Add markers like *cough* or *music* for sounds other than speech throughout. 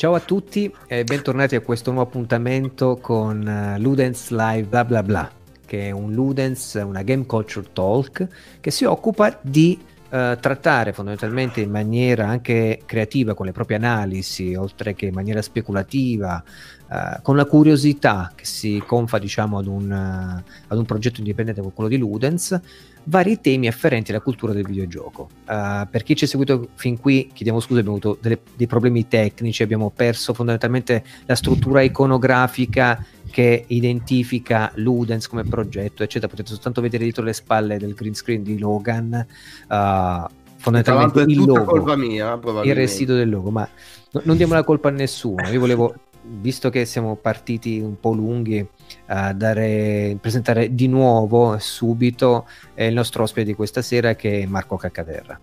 Ciao a tutti e bentornati a questo nuovo appuntamento con uh, Ludens Live bla bla bla, che è un Ludens, una game culture talk che si occupa di uh, trattare fondamentalmente in maniera anche creativa con le proprie analisi, oltre che in maniera speculativa, uh, con la curiosità che si confa diciamo ad un, ad un progetto indipendente come quello di Ludens, vari temi afferenti alla cultura del videogioco. Uh, per chi ci ha seguito fin qui, chiediamo scusa, abbiamo avuto delle, dei problemi tecnici, abbiamo perso fondamentalmente la struttura iconografica che identifica Ludens come progetto, eccetera. Potete soltanto vedere dietro le spalle del green screen di Logan. Uh, fondamentalmente il logo, colpa mia, il residuo del logo, ma no, non diamo la colpa a nessuno. Io volevo visto che siamo partiti un po' lunghi, a dare, presentare di nuovo subito eh, il nostro ospite di questa sera che è Marco Caccaterra.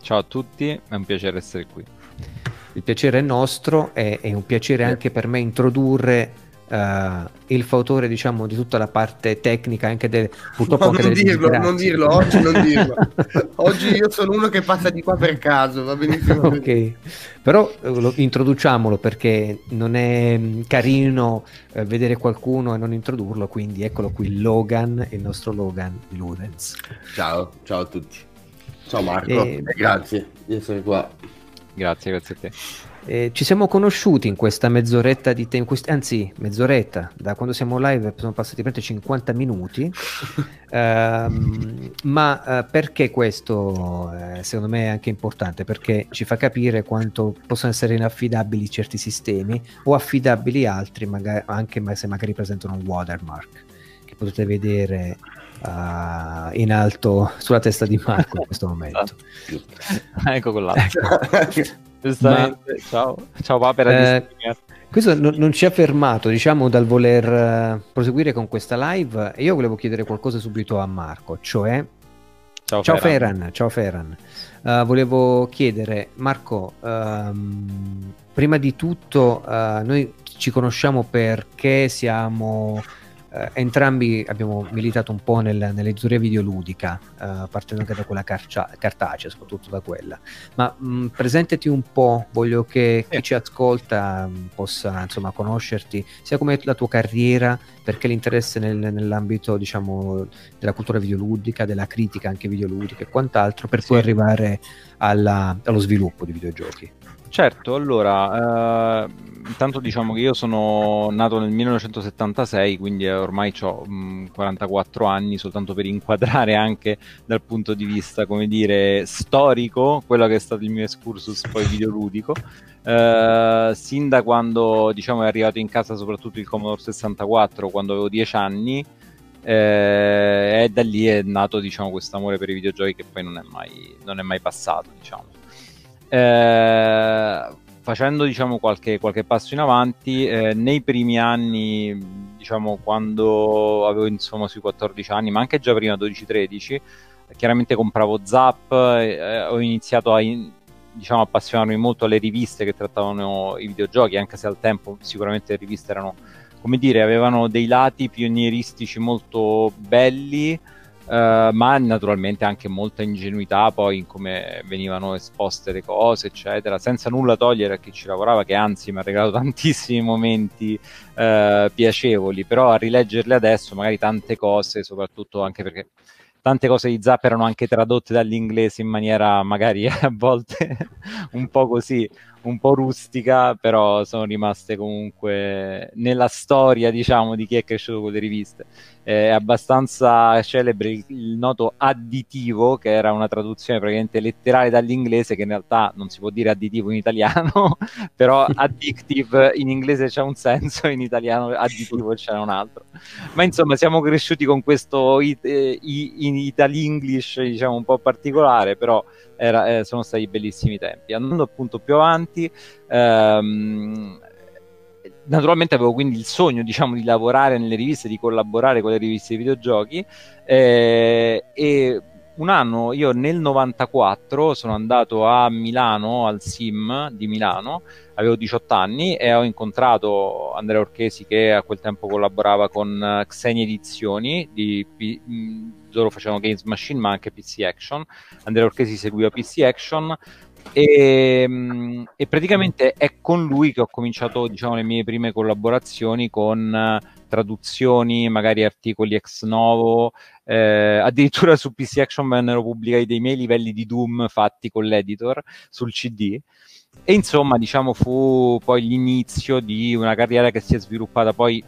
Ciao a tutti, è un piacere essere qui. Il piacere è nostro, è, è un piacere anche per me introdurre uh, il fautore diciamo di tutta la parte tecnica anche del purtroppo no, anche non, dirlo, non dirlo oggi non dirlo. *laughs* Oggi io sono uno che passa di qua per caso va benissimo ok però eh, lo, introduciamolo perché non è mm, carino eh, vedere qualcuno e non introdurlo quindi eccolo qui Logan il nostro Logan Ludens ciao ciao a tutti. Ciao Marco. E... grazie di essere qua. Grazie grazie a te eh, ci siamo conosciuti in questa mezz'oretta di tempo, anzi mezz'oretta, da quando siamo live sono passati praticamente 50 minuti, uh, *laughs* ma uh, perché questo uh, secondo me è anche importante? Perché ci fa capire quanto possono essere inaffidabili certi sistemi o affidabili altri, magari, anche se magari presentano un watermark, che potete vedere Uh, in alto sulla testa di Marco in questo momento. ecco con l'altro. *laughs* *laughs* Giustamente, Ma, ciao, ciao Papera. Eh, questo non, non, ci ha fermato, diciamo, dal voler uh, proseguire con questa live. E io volevo chiedere qualcosa subito a Marco, cioè... Ciao, ciao Ferran. Ferran. ciao Ferran. Uh, volevo chiedere, Marco, um, prima di tutto, uh, noi ci conosciamo perché siamo eh, entrambi abbiamo militato un po' nel, nell'editoria videoludica, eh, partendo anche da quella carcia, cartacea, soprattutto da quella. Ma mh, mm, presentati un po', voglio che chi ci ascolta mh, mm, possa insomma conoscerti, sia come la tua carriera, perché l'interesse nel, nell'ambito diciamo della cultura videoludica, della critica anche videoludica e quant'altro, per sì. poi arrivare alla, allo sviluppo di videogiochi. Certo, allora, eh, intanto diciamo che io sono nato nel 1976, quindi ormai ho mh, 44 anni, soltanto per inquadrare anche dal punto di vista, come dire, storico, quello che è stato il mio excursus poi videoludico. Eh, sin da quando diciamo, è arrivato in casa soprattutto il Commodore 64, quando avevo 10 anni, eh, e da lì è nato diciamo, questo amore per i videogiochi che poi non è mai, non è mai passato. Diciamo. Eh, facendo diciamo qualche, qualche, passo in avanti, eh, nei primi anni, diciamo quando avevo insomma sui 14 anni, ma anche già prima 12-13, chiaramente compravo Zap, eh, ho iniziato a in, diciamo, appassionarmi molto alle riviste che trattavano i videogiochi, anche se al tempo sicuramente le riviste erano, come dire, avevano dei lati pionieristici molto belli Uh, ma naturalmente anche molta ingenuità poi in come venivano esposte le cose, eccetera, senza nulla togliere a chi ci lavorava, che anzi mi ha regalato *laughs* tantissimi momenti uh, piacevoli, però a rileggerle adesso magari tante cose, soprattutto anche perché tante cose di Zap erano anche tradotte dall'inglese in maniera magari *laughs* a volte un po' così, un po' rustica, però sono rimaste comunque nella storia, diciamo, di chi è cresciuto con le riviste è abbastanza celebre il, il, noto additivo, che era una traduzione praticamente letterale dall'inglese, che in realtà non si può dire additivo in italiano, *laughs* però addictive in inglese c'è un senso, in italiano additivo c'è un altro. Ma insomma siamo cresciuti con questo it, eh, in Italy English, diciamo, un po' particolare, però era, eh, sono stati bellissimi tempi. Andando appunto più avanti, ehm, naturalmente avevo quindi il sogno diciamo di lavorare nelle riviste, di collaborare con le riviste di videogiochi eh, e un anno io nel 94 sono andato a Milano al SIM di Milano avevo 18 anni e ho incontrato Andrea Orchesi che a quel tempo collaborava con Xenia Edizioni di, loro facevano Games Machine ma anche PC Action. Andrea Orchesi seguiva PC Action. E, e, praticamente è con lui che ho cominciato diciamo, le mie prime collaborazioni con uh, traduzioni, magari articoli ex novo, eh, addirittura su PC Action vennero pubblicati dei miei livelli di Doom fatti con l'editor sul CD. E insomma, diciamo, fu poi l'inizio di una carriera che si è sviluppata poi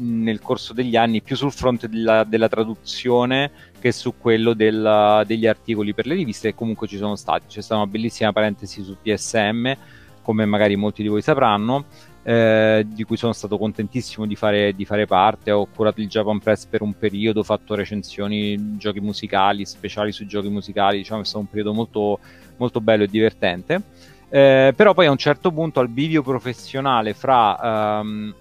nel corso degli anni più sul fronte della, della traduzione che su quello della, degli articoli per le riviste e comunque ci sono stati. C'è stata una bellissima parentesi su PSM, come magari molti di voi sapranno, eh, di cui sono stato contentissimo di fare, di fare, parte. Ho curato il Japan Press per un periodo, ho fatto recensioni, giochi musicali, speciali sui giochi musicali, diciamo è stato un periodo molto, molto bello e divertente. Eh, però poi a un certo punto al bivio professionale fra... Um,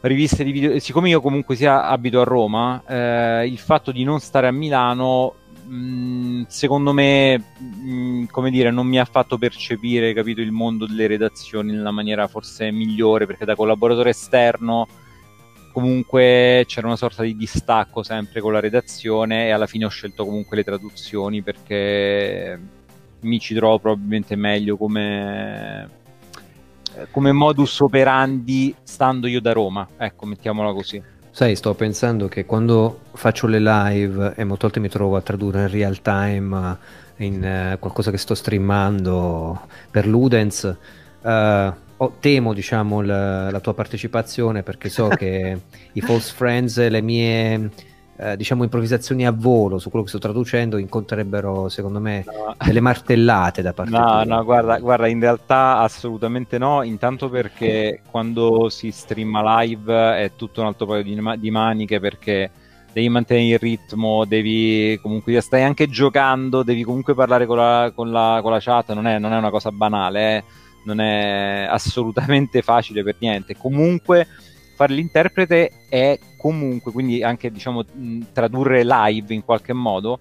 riviste di video, siccome io comunque sia abito a Roma, eh, il fatto di non stare a Milano, mh, mm, secondo me, mh, mm, come dire, non mi ha fatto percepire, capito, il mondo delle redazioni nella maniera forse migliore, perché da collaboratore esterno comunque c'era una sorta di distacco sempre con la redazione e alla fine ho scelto comunque le traduzioni perché mi ci trovo probabilmente meglio come come modus operandi stando io da Roma, ecco, mettiamola così. Sai, sto pensando che quando faccio le live e molte volte mi trovo a tradurre in real time in uh, qualcosa che sto streamando per Ludens, uh, oh, temo diciamo la, la, tua partecipazione perché so *laughs* che i false friends, le mie eh, diciamo improvvisazioni a volo su quello che sto traducendo incontrerebbero secondo me no. delle martellate da parte no. No, guarda, guarda, in realtà assolutamente no, intanto perché quando si streama live è tutto un altro paio di, di maniche perché devi mantenere il ritmo, devi comunque stai anche giocando, devi comunque parlare con la, con la, con la chat, non è, non è, una cosa banale, eh? non è assolutamente facile per niente. Comunque fare l'interprete è comunque, quindi anche diciamo tradurre live in qualche modo,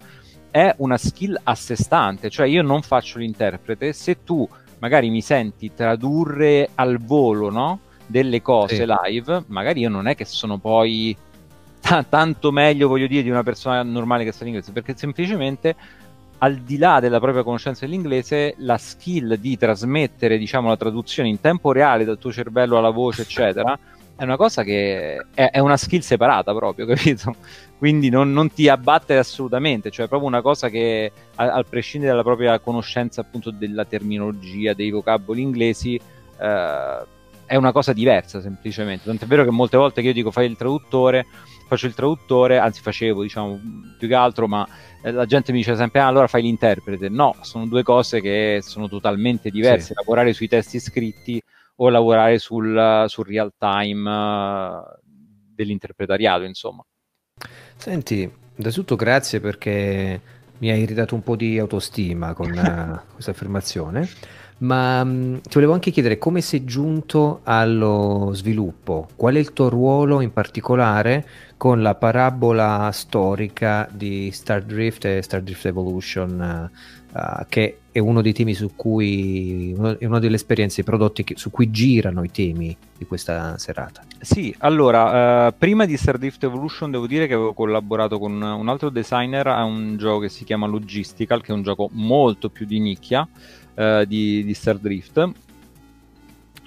è una skill a sé stante, cioè io non faccio l'interprete, se tu magari mi senti tradurre al volo, no? delle cose sì. live, magari io non è che sono poi t- tanto meglio, voglio dire, di una persona normale che sta in inglese, perché semplicemente al di là della propria conoscenza dell'inglese, la skill di trasmettere, diciamo, la traduzione in tempo reale dal tuo cervello alla voce, eccetera, *laughs* è una cosa che è, è una skill separata proprio, *laughs* capito? Quindi non, non, ti abbattere assolutamente, cioè è proprio una cosa che a, al prescindere dalla propria conoscenza appunto della terminologia, dei vocaboli inglesi, eh, è una cosa diversa semplicemente. Tant'è vero che molte volte che io dico fai il traduttore, faccio il traduttore, anzi facevo diciamo più che altro, ma eh, la gente mi dice sempre ah, allora fai l'interprete. No, sono due cose che sono totalmente diverse. Sì. Lavorare sui testi scritti o lavorare sul, sul real time uh, dell'interpretariato, insomma. Senti, innanzitutto grazie perché mi hai ridato un po' di autostima con uh, *laughs* questa affermazione, ma um, ti volevo anche chiedere come sei giunto allo sviluppo, qual è il tuo ruolo in particolare con la parabola storica di Star Drift e Star Drift Evolution, uh, uh, che è uno dei temi su cui è una delle esperienze, i prodotti che, su cui girano i temi di questa serata. Sì, allora, uh, prima di Star Drift Evolution devo dire che avevo collaborato con un altro designer a un gioco che si chiama Logistical, che è un gioco molto più di nicchia uh, di, di Star Drift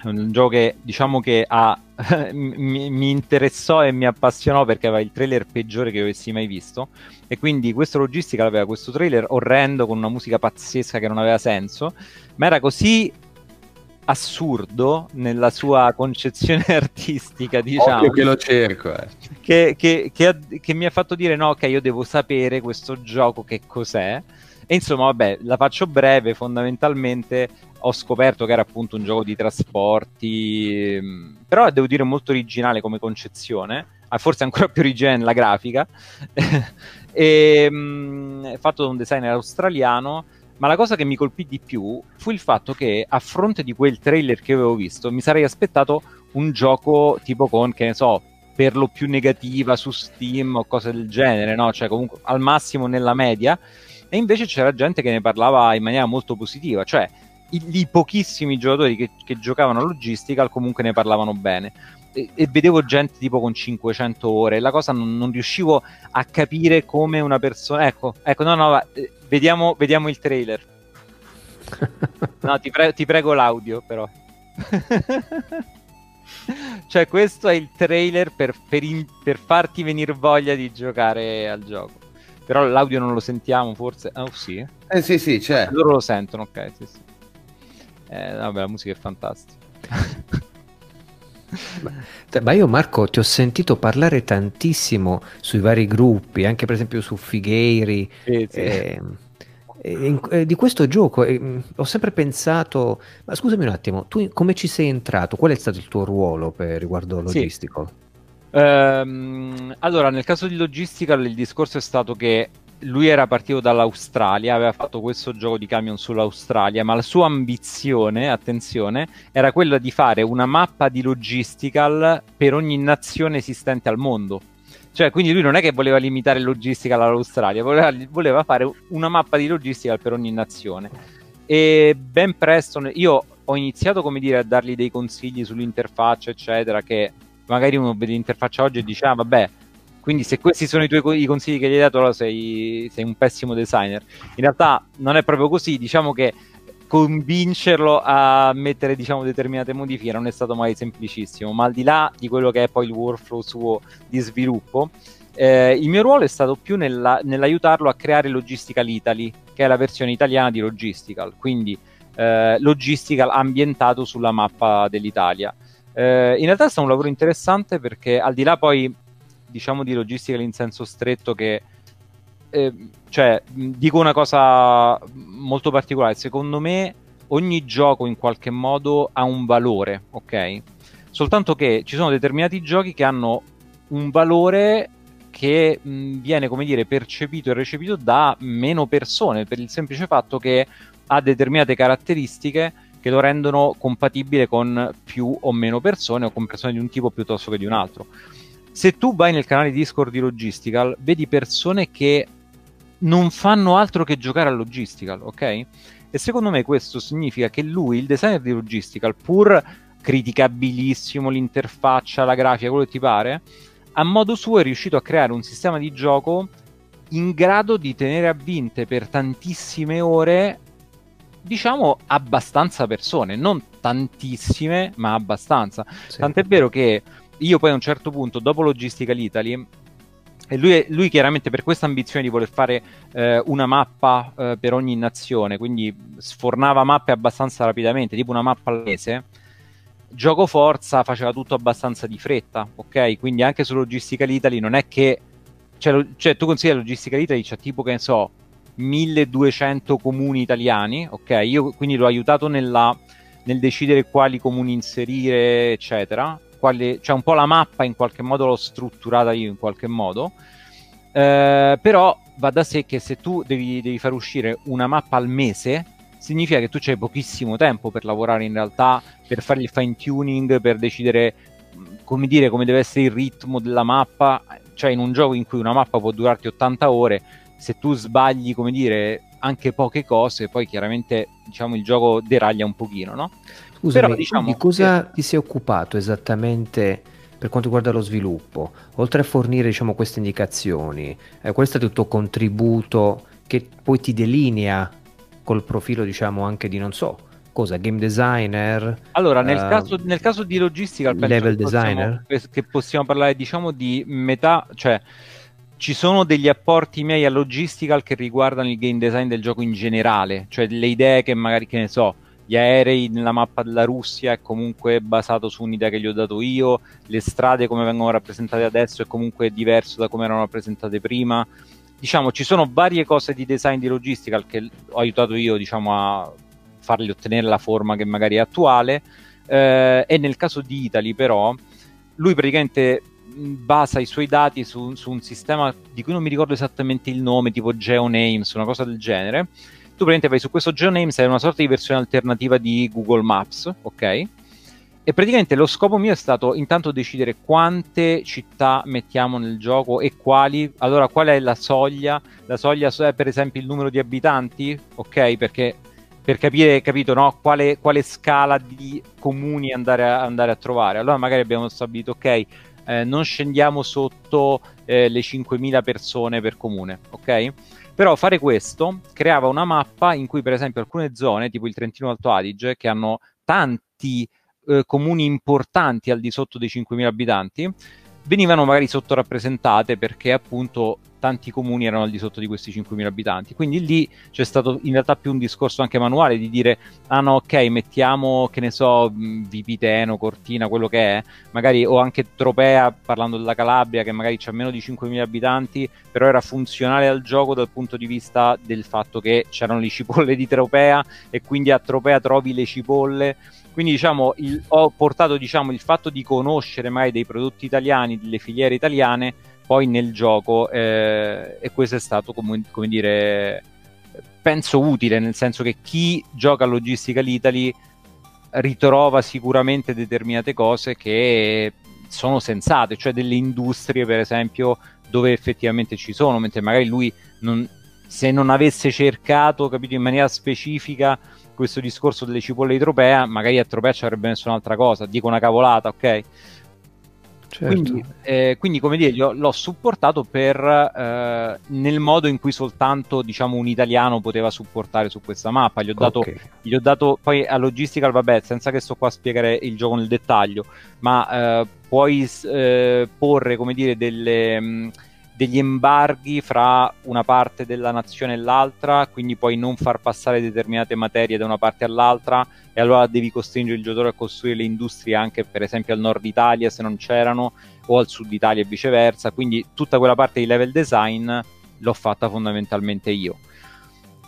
è un gioco che diciamo che ha, *laughs* mi, mi, interessò e mi appassionò perché aveva il trailer peggiore che avessi mai visto. E quindi questo logistica aveva questo trailer orrendo con una musica pazzesca che non aveva senso. Ma era così assurdo nella sua concezione *laughs* artistica diciamo. Ovvio che lo cerco eh. che, che, che, che mi ha fatto dire no ok io devo sapere questo gioco che cos'è e insomma, vabbè, la faccio breve, fondamentalmente ho scoperto che era appunto un gioco di trasporti, mm, però devo dire molto originale come concezione, forse ancora *laughs* più originale nella grafica, *laughs* e, mh, fatto da un designer australiano, ma la cosa che mi colpì di più fu il fatto che a fronte di quel trailer che avevo visto mi sarei aspettato un gioco tipo con, che ne so, per lo più negativa su Steam o cose del genere, no? Cioè comunque al massimo nella media e invece c'era gente che ne parlava in maniera molto positiva, cioè i, i pochissimi giocatori che, che giocavano a logistical comunque ne parlavano bene. E, e, vedevo gente tipo con 500 ore, la cosa non, non, riuscivo a capire come una persona. Ecco, ecco, no, no, va, eh, vediamo, vediamo il trailer. *laughs* no, ti, pre- ti prego l'audio però. *laughs* cioè, questo è il trailer per, per, in- per, farti venire voglia di giocare al gioco. Però l'audio non lo sentiamo, forse. Oh, sì. Eh sì, sì, c'è. Loro lo sentono, ok. Sì, sì. Eh, vabbè, la musica è fantastica. Ma io Marco ti ho sentito parlare tantissimo sui vari gruppi, anche per esempio su Figheiri. Sì, sì. Eh, eh, eh, di questo gioco eh, ho sempre pensato, ma scusami un attimo, tu come ci sei entrato? Qual è stato il tuo ruolo per riguardo logistico? Sì. Um, allora, nel caso di Logistical il discorso è stato che lui era partito dall'Australia, aveva fatto questo gioco di camion sull'Australia, ma la sua ambizione, attenzione, era quella di fare una mappa di logistical per ogni nazione esistente al mondo. Cioè, quindi lui non è che voleva limitare logistical all'Australia, voleva, voleva fare una mappa di logistical per ogni nazione. E ben presto io ho iniziato, come dire, a dargli dei consigli sull'interfaccia, eccetera, che magari uno vede l'interfaccia oggi e dice, ah vabbè, quindi se questi sono i tuoi i consigli che gli hai dato, allora sei, sei, un pessimo designer. In realtà non è proprio così, diciamo che convincerlo a mettere diciamo, determinate modifiche non è stato mai semplicissimo, ma al di là di quello che è poi il workflow suo di sviluppo, eh, il mio ruolo è stato più nella, nell'aiutarlo a creare Logistical Italy, che è la versione italiana di Logistical, quindi eh, Logistical ambientato sulla mappa dell'Italia. Eh, in realtà è stato un lavoro interessante perché al di là poi diciamo di logistica in senso stretto che eh, cioè dico una cosa molto particolare. Secondo me ogni gioco in qualche modo ha un valore ok? Soltanto che ci sono determinati giochi che hanno un valore che mh, viene come dire percepito e recepito da meno persone per il semplice fatto che ha determinate caratteristiche che lo rendono compatibile con più o meno persone o con persone di un tipo piuttosto che di un altro se tu vai nel canale Discord di Logistical, vedi persone che non fanno altro che giocare a Logistical, ok? E secondo me questo significa che lui, il designer di Logistical, pur criticabilissimo l'interfaccia, la grafica, quello che ti pare, a modo suo è riuscito a creare un sistema di gioco in grado di tenere a vinte per tantissime ore, diciamo abbastanza persone, non tantissime, ma abbastanza. Sì. Tant'è vero che io poi a un certo punto, dopo Logistical Italy, e lui, lui, chiaramente per questa ambizione di voler fare eh, una mappa eh, per ogni nazione, quindi sfornava mappe abbastanza rapidamente, tipo una mappa al mese. Gioco Forza faceva tutto abbastanza di fretta, ok? Quindi anche su Logistical Italy non è che. Cioè, cioè tu consigli Logistical Italy, c'è tipo che ne so, 1200 comuni italiani, ok? Io quindi l'ho aiutato nella, nel decidere quali comuni inserire, eccetera. Quale, cioè un po' la mappa in qualche modo l'ho strutturata io in qualche modo, eh, però va da sé che se tu devi, devi far uscire una mappa al mese, significa che tu c'hai pochissimo tempo per lavorare in realtà, per fare il fine tuning, per decidere come dire come deve essere il ritmo della mappa, cioè in un gioco in cui una mappa può durarti 80 ore, se tu sbagli, come dire, anche poche cose, poi chiaramente diciamo il gioco deraglia un pochino, no? Scusami, Però, diciamo, di cosa che... ti sei occupato esattamente per quanto riguarda lo sviluppo? Oltre a fornire diciamo, queste indicazioni, eh, qual è stato il tuo contributo che poi ti delinea col profilo diciamo anche di non so cosa game designer allora nel, uh, caso, nel caso di logistica level che designer possiamo, che possiamo parlare diciamo di metà cioè ci sono degli apporti miei a logistical che riguardano il game design del gioco in generale cioè le idee che magari che ne so gli aerei nella mappa della Russia è comunque basato su un'idea che gli ho dato io, le strade come vengono rappresentate adesso è comunque diverso da come erano rappresentate prima. Diciamo, ci sono varie cose di design di logistical che ho aiutato io, diciamo, a fargli ottenere la forma che magari è attuale. Eh, e nel caso di Italy, però, lui praticamente basa i suoi dati su, su, un sistema di cui non mi ricordo esattamente il nome, tipo GeoNames, una cosa del genere, tu praticamente vai su questo GeoNames, è una sorta di versione alternativa di Google Maps, ok? E praticamente lo scopo mio è stato intanto decidere quante città mettiamo nel gioco e quali. Allora, qual è la soglia? La soglia è per esempio il numero di abitanti, ok? Perché per capire, capito, no? quale, quale, scala di comuni andare a, andare a, trovare. Allora magari abbiamo stabilito, ok, eh, non scendiamo sotto eh, le 5.000 persone per comune, ok? Però fare questo creava una mappa in cui per esempio alcune zone, tipo il Trentino Alto Adige, che hanno tanti eh, comuni importanti al di sotto dei 5.000 abitanti, venivano magari sottorappresentate perché appunto tanti comuni erano al di sotto di questi 5.000 abitanti. Quindi lì c'è stato in realtà più un discorso anche manuale di dire, ah no, ok, mettiamo, che ne so, Vipiteno, Cortina, quello che è, magari, o anche Tropea, parlando della Calabria, che magari c'ha meno di 5.000 abitanti, però era funzionale al gioco dal punto di vista del fatto che c'erano le cipolle di Tropea e quindi a Tropea trovi le cipolle quindi diciamo, il, ho portato diciamo, il fatto di conoscere mai dei prodotti italiani, delle filiere italiane, poi nel gioco eh, e questo è stato come, come, dire, penso utile, nel senso che chi gioca a Logistica l'Italy ritrova sicuramente determinate cose che sono sensate, cioè delle industrie per esempio dove effettivamente ci sono, mentre magari lui non, se non avesse cercato, capito, in maniera specifica questo discorso delle cipolle di Tropea, magari a Tropea ci avrebbe messo un'altra cosa, dico una cavolata, ok? Certo. Quindi, eh, quindi, come dire, l'ho, l'ho supportato per, eh, nel modo in cui soltanto diciamo, un italiano poteva supportare su questa mappa. Gli ho dato, okay. gli ho dato poi a Logistical, vabbè, senza che sto qua a spiegare il gioco nel dettaglio, ma eh, puoi eh, porre, come dire, delle... Mh, degli embarghi fra una parte della nazione e l'altra, quindi puoi non far passare determinate materie da una parte all'altra e allora devi costringere il giocatore a costruire le industrie anche per esempio al nord Italia se non c'erano o al sud Italia e viceversa, quindi tutta quella parte di level design l'ho fatta fondamentalmente io.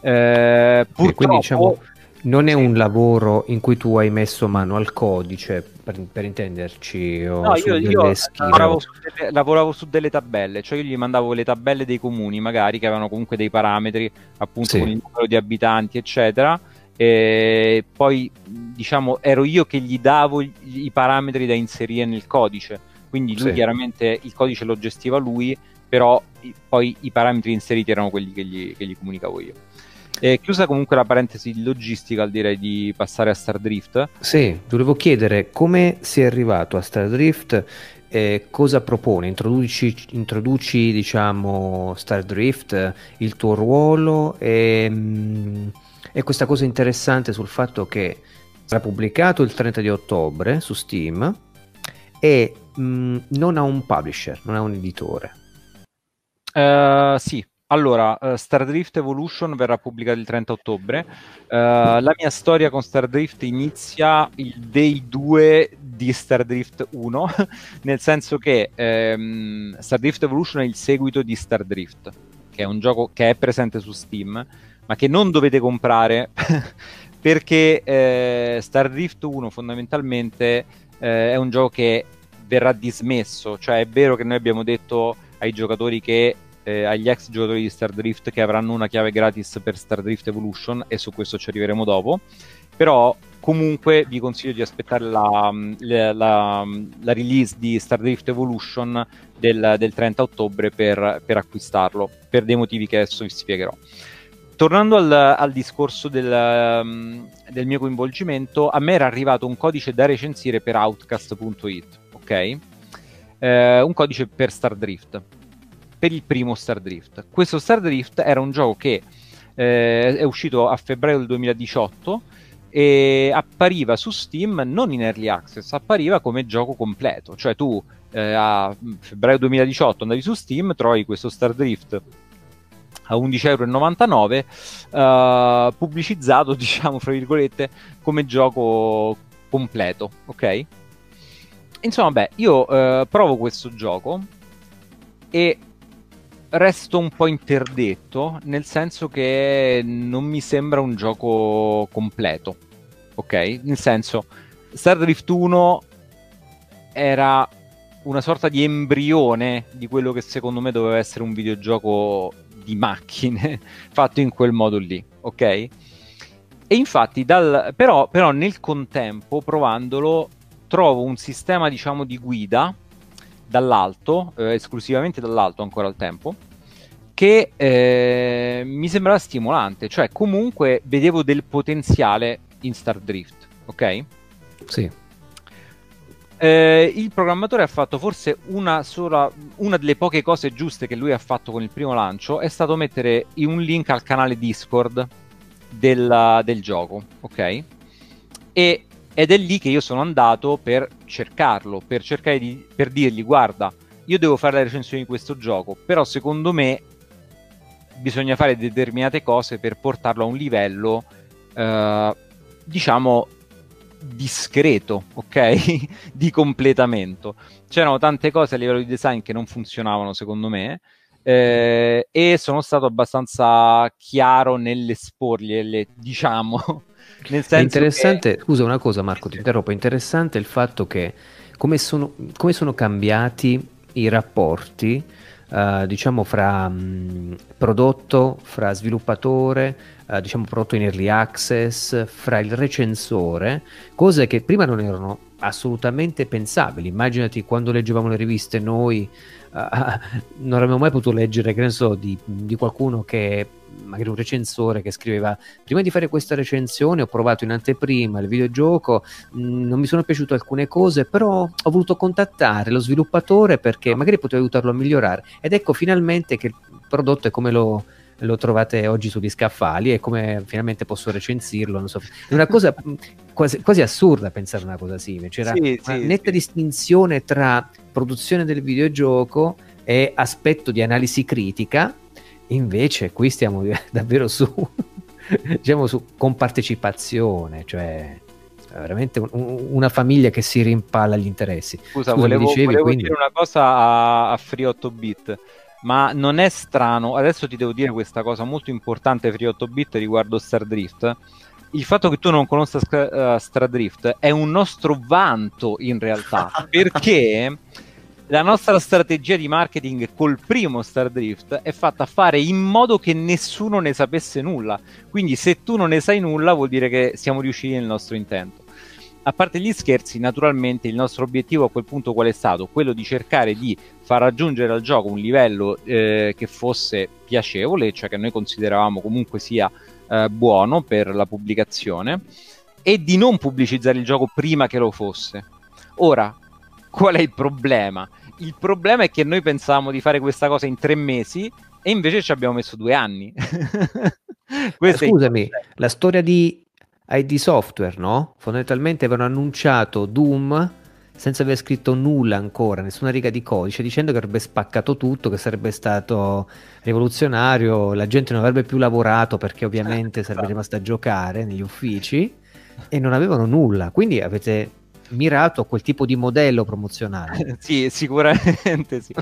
Eh, purtroppo, quindi diciamo non è un lavoro in cui tu hai messo mano al codice, per, per intenderci, o no, io, io lavoravo, su delle, lavoravo, su delle, tabelle, cioè io gli mandavo le tabelle dei comuni, magari, che avevano comunque dei parametri, appunto sì. con il numero di abitanti, eccetera, e poi, diciamo, ero io che gli davo i, parametri da inserire nel codice, quindi lui sì. chiaramente il codice lo gestiva lui, però poi i parametri inseriti erano quelli che gli, che gli comunicavo io. E chiusa comunque la parentesi logistica, direi di passare a Stardrift. Sì, volevo chiedere come sei arrivato a Stardrift e cosa propone? Introduci, introduci diciamo, Stardrift, il tuo ruolo e, mm, e questa cosa interessante sul fatto che sarà pubblicato il 30 di ottobre su Steam e mh, mm, non ha un publisher, non ha un editore. Uh, sì, allora, uh, Stardrift Evolution verrà pubblicato il 30 ottobre. Uh, la mia storia con Stardrift inizia il day 2 di Stardrift 1, *laughs* nel senso che um, Stardrift Evolution è il seguito di Stardrift, che è un gioco che è presente su Steam, ma che non dovete comprare *laughs* perché eh, Stardrift 1 fondamentalmente eh, è un gioco che verrà dismesso, cioè è vero che noi abbiamo detto ai giocatori che eh, agli ex giocatori di Stardrift che avranno una chiave gratis per Stardrift Evolution e su questo ci arriveremo dopo. Però comunque vi consiglio di aspettare la, la, la, la release di Stardrift Evolution del, del 30 ottobre per, per, acquistarlo, per dei motivi che adesso vi spiegherò. Tornando al, al discorso del, del, mio coinvolgimento, a me era arrivato un codice da recensire per Outcast.it, ok? Eh, un codice per Stardrift per il primo Star Drift. Questo Star Drift era un gioco che eh, è uscito a febbraio del 2018 e appariva su Steam non in early access, appariva come gioco completo, cioè tu eh, a febbraio 2018 andavi su Steam, trovi questo Star Drift a 11,99€ uh, pubblicizzato *laughs* diciamo fra virgolette come gioco completo ok insomma beh io uh, provo questo gioco e resto un po' interdetto, nel senso che non mi sembra un gioco completo. Ok? Nel senso, Stardrift 1 era una sorta di embrione di quello che secondo me doveva essere un videogioco di macchine *laughs* fatto in quel modo lì, ok? E infatti, dal, però, però nel contempo, provandolo, trovo un sistema, diciamo, di guida dall'alto, eh, esclusivamente dall'alto ancora al tempo, che eh, mi sembrava stimolante, cioè comunque vedevo del potenziale in Star Drift, ok? Sì. Eh, il programmatore ha fatto forse una sola, una delle poche cose giuste che lui ha fatto con il primo lancio è stato mettere un link al canale Discord del, del gioco, ok? E, ed è lì che io sono andato per cercarlo, per cercare di per dirgli guarda, io devo fare la recensione di questo gioco, però secondo me bisogna fare determinate cose per portarlo a un livello, eh, diciamo, discreto, ok? *laughs* di completamento. C'erano tante cose a livello di design che non funzionavano secondo me. Eh, e sono stato abbastanza chiaro nell'esporgliele, diciamo. *laughs* Nel senso è interessante, che... scusa una cosa Marco, ti interrompo, è interessante il fatto che come sono, come sono cambiati i rapporti uh, diciamo fra mh, prodotto, fra sviluppatore, uh, diciamo prodotto in early access, fra il recensore, cose che prima non erano assolutamente pensabili. Immaginati quando leggevamo le riviste noi uh, *laughs* non avremmo mai potuto leggere, che ne so, di, di qualcuno che magari un recensore che scriveva prima di fare questa recensione ho provato in anteprima il videogioco mh, mm, non mi sono piaciute alcune cose però ho voluto contattare lo sviluppatore perché magari potevo aiutarlo a migliorare ed ecco finalmente che il prodotto è come lo, lo trovate oggi sugli scaffali e come finalmente posso recensirlo. Non so. È una cosa mm, quasi, quasi, assurda pensare una cosa simile. C'era sì, una sì, netta sì. distinzione tra produzione del videogioco e aspetto di analisi critica Invece qui stiamo *laughs* davvero su, diciamo su compartecipazione, cioè veramente un, una famiglia che si rimpalla gli interessi. Scusa, Scusa volevo, dicevi, volevo quindi... dire una cosa a, a Free 8 bit, ma non è strano, adesso ti devo dire questa cosa molto importante Free 8 bit riguardo Star Drift. Il fatto che tu non conosca uh, Star Drift è un nostro vanto in realtà, *laughs* perché la nostra strategia di marketing col primo Star Drift è fatta fare in modo che nessuno ne sapesse nulla. Quindi se tu non ne sai nulla vuol dire che siamo riusciti nel nostro intento. A parte gli scherzi, naturalmente il nostro obiettivo a quel punto qual è stato? Quello di cercare di far raggiungere al gioco un livello eh, che fosse piacevole, cioè che noi consideravamo comunque sia eh, buono per la pubblicazione, e di non pubblicizzare il gioco prima che lo fosse. Ora, Qual è il problema? Il problema è che noi pensavamo di fare questa cosa in tre mesi e invece ci abbiamo messo due anni. *laughs* Scusami, la storia di ID Software, no? Fondamentalmente avevano annunciato Doom senza aver scritto nulla ancora, nessuna riga di codice, dicendo che avrebbe spaccato tutto, che sarebbe stato rivoluzionario, la gente non avrebbe più lavorato perché ovviamente sarebbe esatto. rimasta a giocare negli uffici e non avevano nulla. Quindi avete mirato a quel tipo di modello promozionale. *laughs* sì, sicuramente sì.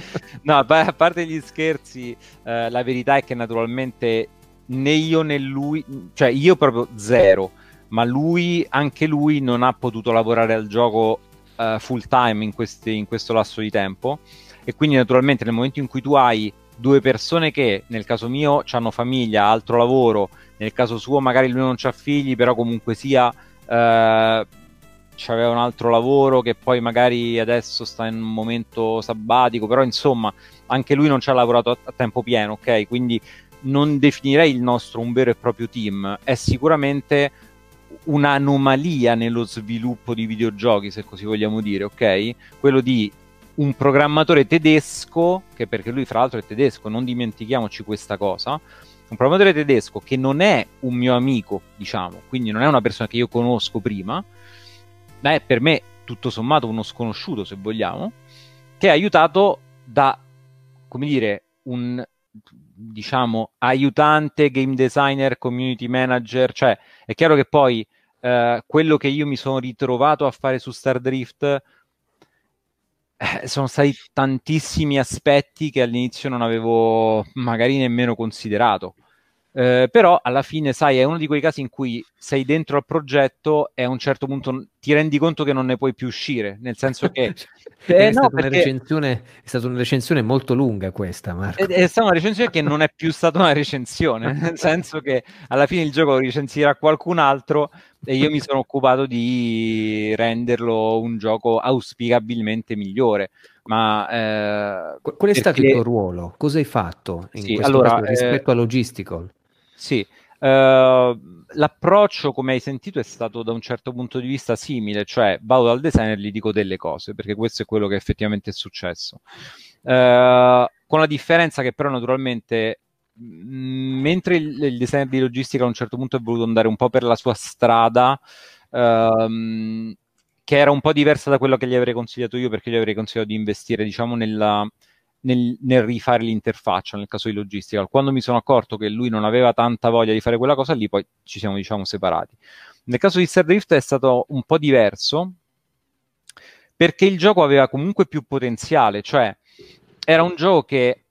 No, a parte gli scherzi, eh, la verità è che naturalmente né io né lui, cioè io proprio zero, ma lui, anche lui non ha potuto lavorare al gioco uh, full time in, questi, in questo lasso di tempo e quindi naturalmente nel momento in cui tu hai due persone che nel caso mio hanno famiglia, altro lavoro, nel caso suo magari lui non ha figli, però comunque sia... Uh, aveva un altro lavoro che poi magari adesso sta in un momento sabbatico, però insomma anche lui non ci ha lavorato a, a tempo pieno, ok? Quindi non definirei il nostro un vero e proprio team, è sicuramente un'anomalia nello sviluppo di videogiochi, se così vogliamo dire, ok? Quello di un programmatore tedesco, che perché lui fra l'altro è tedesco, non dimentichiamoci questa cosa, un programmatore tedesco che non è un mio amico, diciamo, quindi non è una persona che io conosco prima, ma è per me tutto sommato uno sconosciuto, se vogliamo, che è aiutato da, come dire, un diciamo aiutante game designer, community manager, cioè è chiaro che poi eh, quello che io mi sono ritrovato a fare su Star Drift eh, sono stati tantissimi aspetti che all'inizio non avevo magari nemmeno considerato. Eh, però alla fine, sai, è uno di quei casi in cui sei dentro al progetto e a un certo punto ti rendi conto che non ne puoi più uscire, nel senso che... Cioè, *laughs* eh, è, no, stata perché... è, stata una recensione molto lunga questa, Marco. È, è, stata una recensione che non è più stata una recensione, *laughs* nel senso che alla fine il gioco lo recensirà qualcun altro e io mi sono occupato di renderlo un gioco auspicabilmente migliore. Ma eh, qual è perché... stato il tuo ruolo? Cosa hai fatto in sì, allora, caso, rispetto eh, a logistical? Sì, Uh, l'approccio, come hai sentito, è stato da un certo punto di vista simile, cioè vado dal designer e gli dico delle cose, perché questo è quello che effettivamente è successo. Uh, con la differenza che però naturalmente mentre il, il, designer di logistica a un certo punto è voluto andare un po' per la sua strada, um, che era un po' diversa da quello che gli avrei consigliato io, perché gli avrei consigliato di investire, diciamo, nella, nel, nel, rifare l'interfaccia nel caso di logistica. Quando mi sono accorto che lui non aveva tanta voglia di fare quella cosa lì, poi ci siamo, diciamo, separati. Nel caso di Stardrift è stato un po' diverso, perché il gioco aveva comunque più potenziale, cioè era un gioco che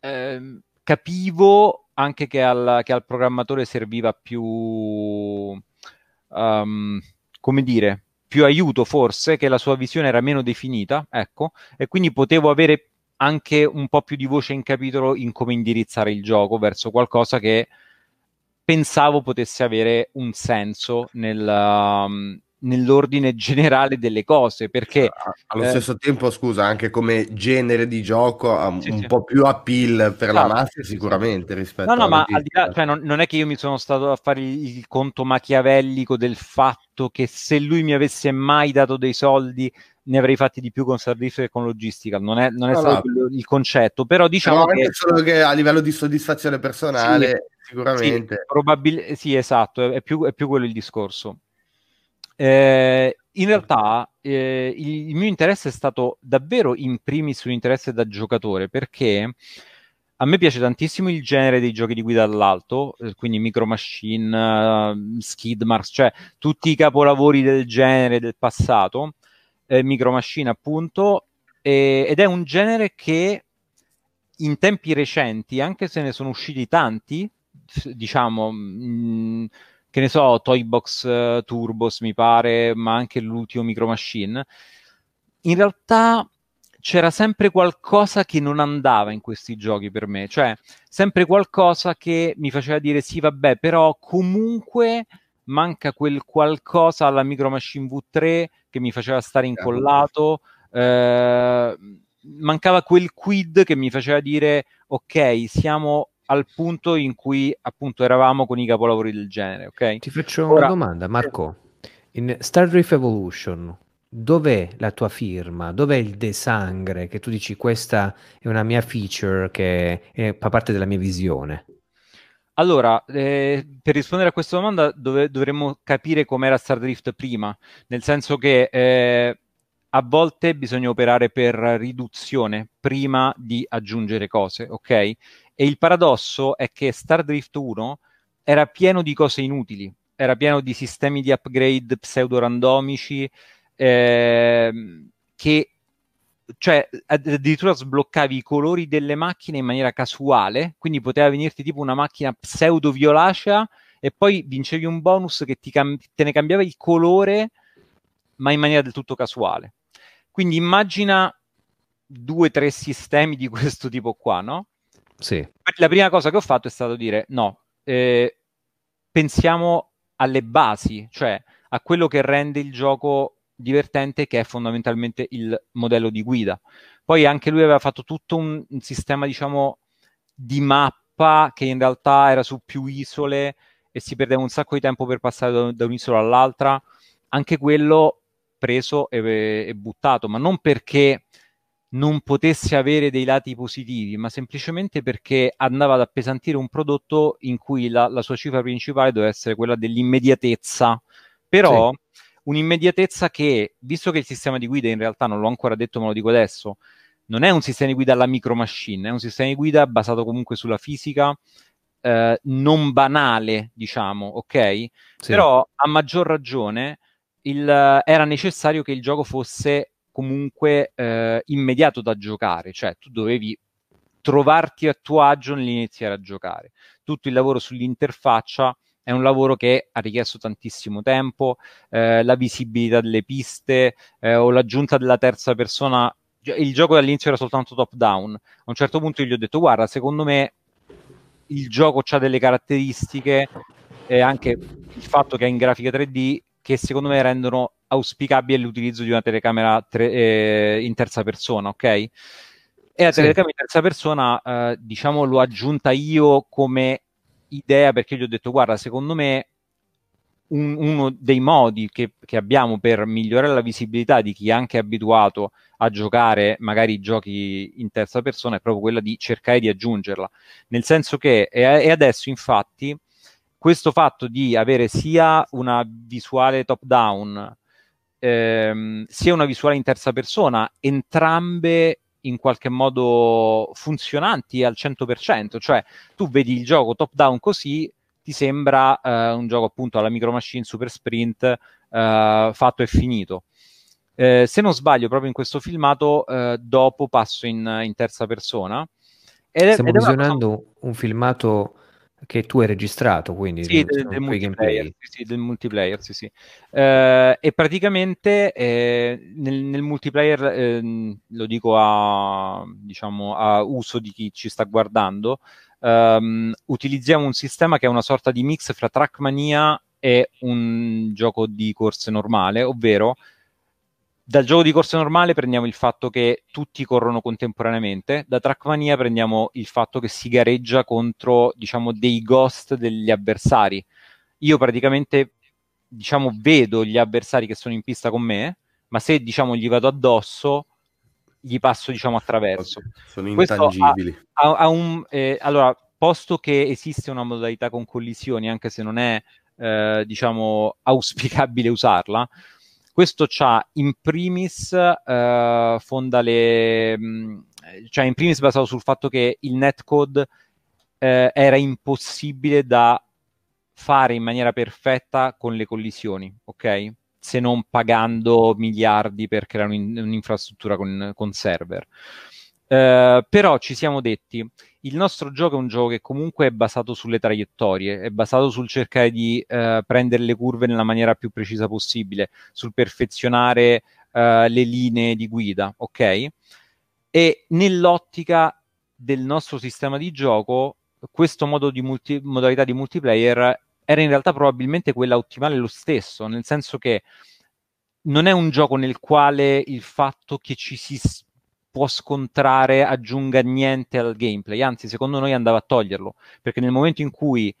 eh, capivo anche che al, che al, programmatore serviva più, um, come dire, più aiuto forse, che la sua visione era meno definita, ecco, e quindi potevo avere anche un po' più di voce in capitolo in come indirizzare il gioco verso qualcosa che pensavo potesse avere un senso nel, um, nell'ordine generale delle cose perché allo eh, stesso tempo scusa anche come genere di gioco ha sì, un sì. po' più appeal per la esatto, mafia sicuramente rispetto no no ma al di là, cioè, non, non, è che io mi sono stato a fare il, il, conto machiavellico del fatto che se lui mi avesse mai dato dei soldi ne avrei fatti di più con Stardrift che con logistica. Non è, non è no, stato no. il concetto però diciamo che... solo che a livello di soddisfazione personale sì, sicuramente. sì, probabil- sì esatto è più, è più quello il discorso. Eh, in realtà eh, il, il, mio interesse è stato davvero in primis un interesse da giocatore perché a me piace tantissimo il genere dei giochi di guida dall'alto, eh, quindi Micro Machine, uh, Skid Marks, cioè tutti i capolavori del genere del passato, eh, Micro Machine appunto, e, ed è un genere che in tempi recenti, anche se ne sono usciti tanti, diciamo, mh, che ne so, Toybox uh, Turbos mi pare, ma anche l'ultimo Micro Machine, in realtà c'era sempre qualcosa che non andava in questi giochi per me, cioè sempre qualcosa che mi faceva dire sì, vabbè, però comunque manca quel qualcosa alla Micro Machine V3 che mi faceva stare incollato, eh, mancava quel quid che mi faceva dire ok, siamo al punto in cui appunto eravamo con i capolavori del genere. Ok? Ti faccio Ora, una domanda, Marco. In Star Drift Evolution, dov'è la tua firma? Dov'è il desangre che tu dici questa è una mia feature che fa parte della mia visione? Allora, eh, per rispondere a questa domanda dove, dovremmo capire com'era Star Drift prima, nel senso che eh, a volte bisogna operare per riduzione prima di aggiungere cose, ok? E il paradosso è che Stardrift 1 era pieno di cose inutili, era pieno di sistemi di upgrade pseudo-randomici eh, che cioè addirittura sbloccavi i colori delle macchine in maniera casuale, quindi poteva venirti tipo una macchina pseudo violacea e poi vincevi un bonus che cam- te ne cambiava il colore ma in maniera del tutto casuale. Quindi immagina due o tre sistemi di *laughs* questo tipo qua, no? Sì. La prima cosa che ho fatto è stato dire no, eh, pensiamo alle basi, cioè a quello che rende il gioco divertente, che è fondamentalmente il modello di guida. Poi anche lui aveva fatto tutto un, un sistema, diciamo, di mappa che in realtà era su più isole e si perdeva un sacco di tempo per passare da, da un'isola all'altra. Anche quello preso e, e buttato, ma non perché non potesse avere dei lati positivi, ma semplicemente perché andava ad appesantire un prodotto in cui la, la sua cifra principale doveva essere quella dell'immediatezza. Però sì. Un'immediatezza che, visto che il sistema di guida in realtà non l'ho ancora detto, ma lo dico adesso, non è un sistema di guida alla micro machine, è un sistema di guida basato comunque sulla fisica, eh, non banale, diciamo, ok? Sì. Però a maggior ragione il, era necessario che il gioco fosse comunque eh, immediato da giocare, cioè tu dovevi trovarti a tuo agio nell'iniziare a giocare. Tutto il lavoro sull'interfaccia è un lavoro che ha richiesto tantissimo tempo, eh, la visibilità delle piste eh, o l'aggiunta della terza persona. Il gioco dall'inizio era soltanto top down. A un certo punto io gli ho detto: Guarda, secondo me il gioco ha delle caratteristiche e anche il fatto che è in grafica 3D che secondo me rendono auspicabile l'utilizzo di una telecamera tre, eh, in terza persona, ok? E la telecamera in terza persona, eh, diciamo, l'ho aggiunta io come idea perché gli ho detto guarda secondo me un, uno dei modi che, che, abbiamo per migliorare la visibilità di chi anche è abituato a giocare magari giochi in terza persona è proprio quella di cercare di aggiungerla. Nel senso che, e, e adesso infatti, questo fatto di avere sia una visuale top down, ehm, sia una visuale in terza persona, entrambe in qualche modo funzionanti al 100%, cioè tu vedi il gioco top down così, ti sembra uh, un gioco appunto alla Micro Machine Super Sprint uh, fatto e finito. Uh, se non sbaglio, proprio in questo filmato, dopo passo in, in, terza persona. Ed, Stiamo ed visionando cosa... un filmato che tu hai registrato, quindi sì, del, del, multiplayer, sì, sì, del multiplayer, sì, sì. Eh, e praticamente eh, nel, nel, multiplayer, eh, lo dico a, diciamo, a uso di chi ci sta guardando, um, utilizziamo un sistema che è una sorta di mix fra Trackmania e un gioco di corse normale, ovvero dal gioco di corse normale prendiamo il fatto che tutti corrono contemporaneamente, da Trackmania prendiamo il fatto che si gareggia contro, diciamo, dei ghost degli avversari. Io praticamente, diciamo, vedo gli avversari che sono in pista con me, ma se, diciamo, gli vado addosso, gli passo diciamo attraverso. Sono intangibili. Ha, ha, ha un, eh, allora, posto che esiste una modalità con collisioni, anche se non è eh, diciamo auspicabile usarla, questo c'ha in primis eh, fonda le mm, cioè in primis basato sul fatto che il netcode eh, era impossibile da fare in maniera perfetta con le collisioni, ok? se non pagando miliardi per creare un, un'infrastruttura con, con server. Uh, però ci siamo detti, il nostro gioco è un gioco che comunque è basato sulle traiettorie, è basato sul cercare di uh, prendere le curve nella maniera più precisa possibile, sul perfezionare uh, le linee di guida, ok? E nell'ottica del nostro sistema di gioco, questo modo di multi- modalità di multiplayer era in realtà probabilmente quella ottimale lo stesso, nel senso che non è un gioco nel quale il fatto che ci si può scontrare aggiunga niente al gameplay, anzi secondo noi andava a toglierlo, perché nel momento in cui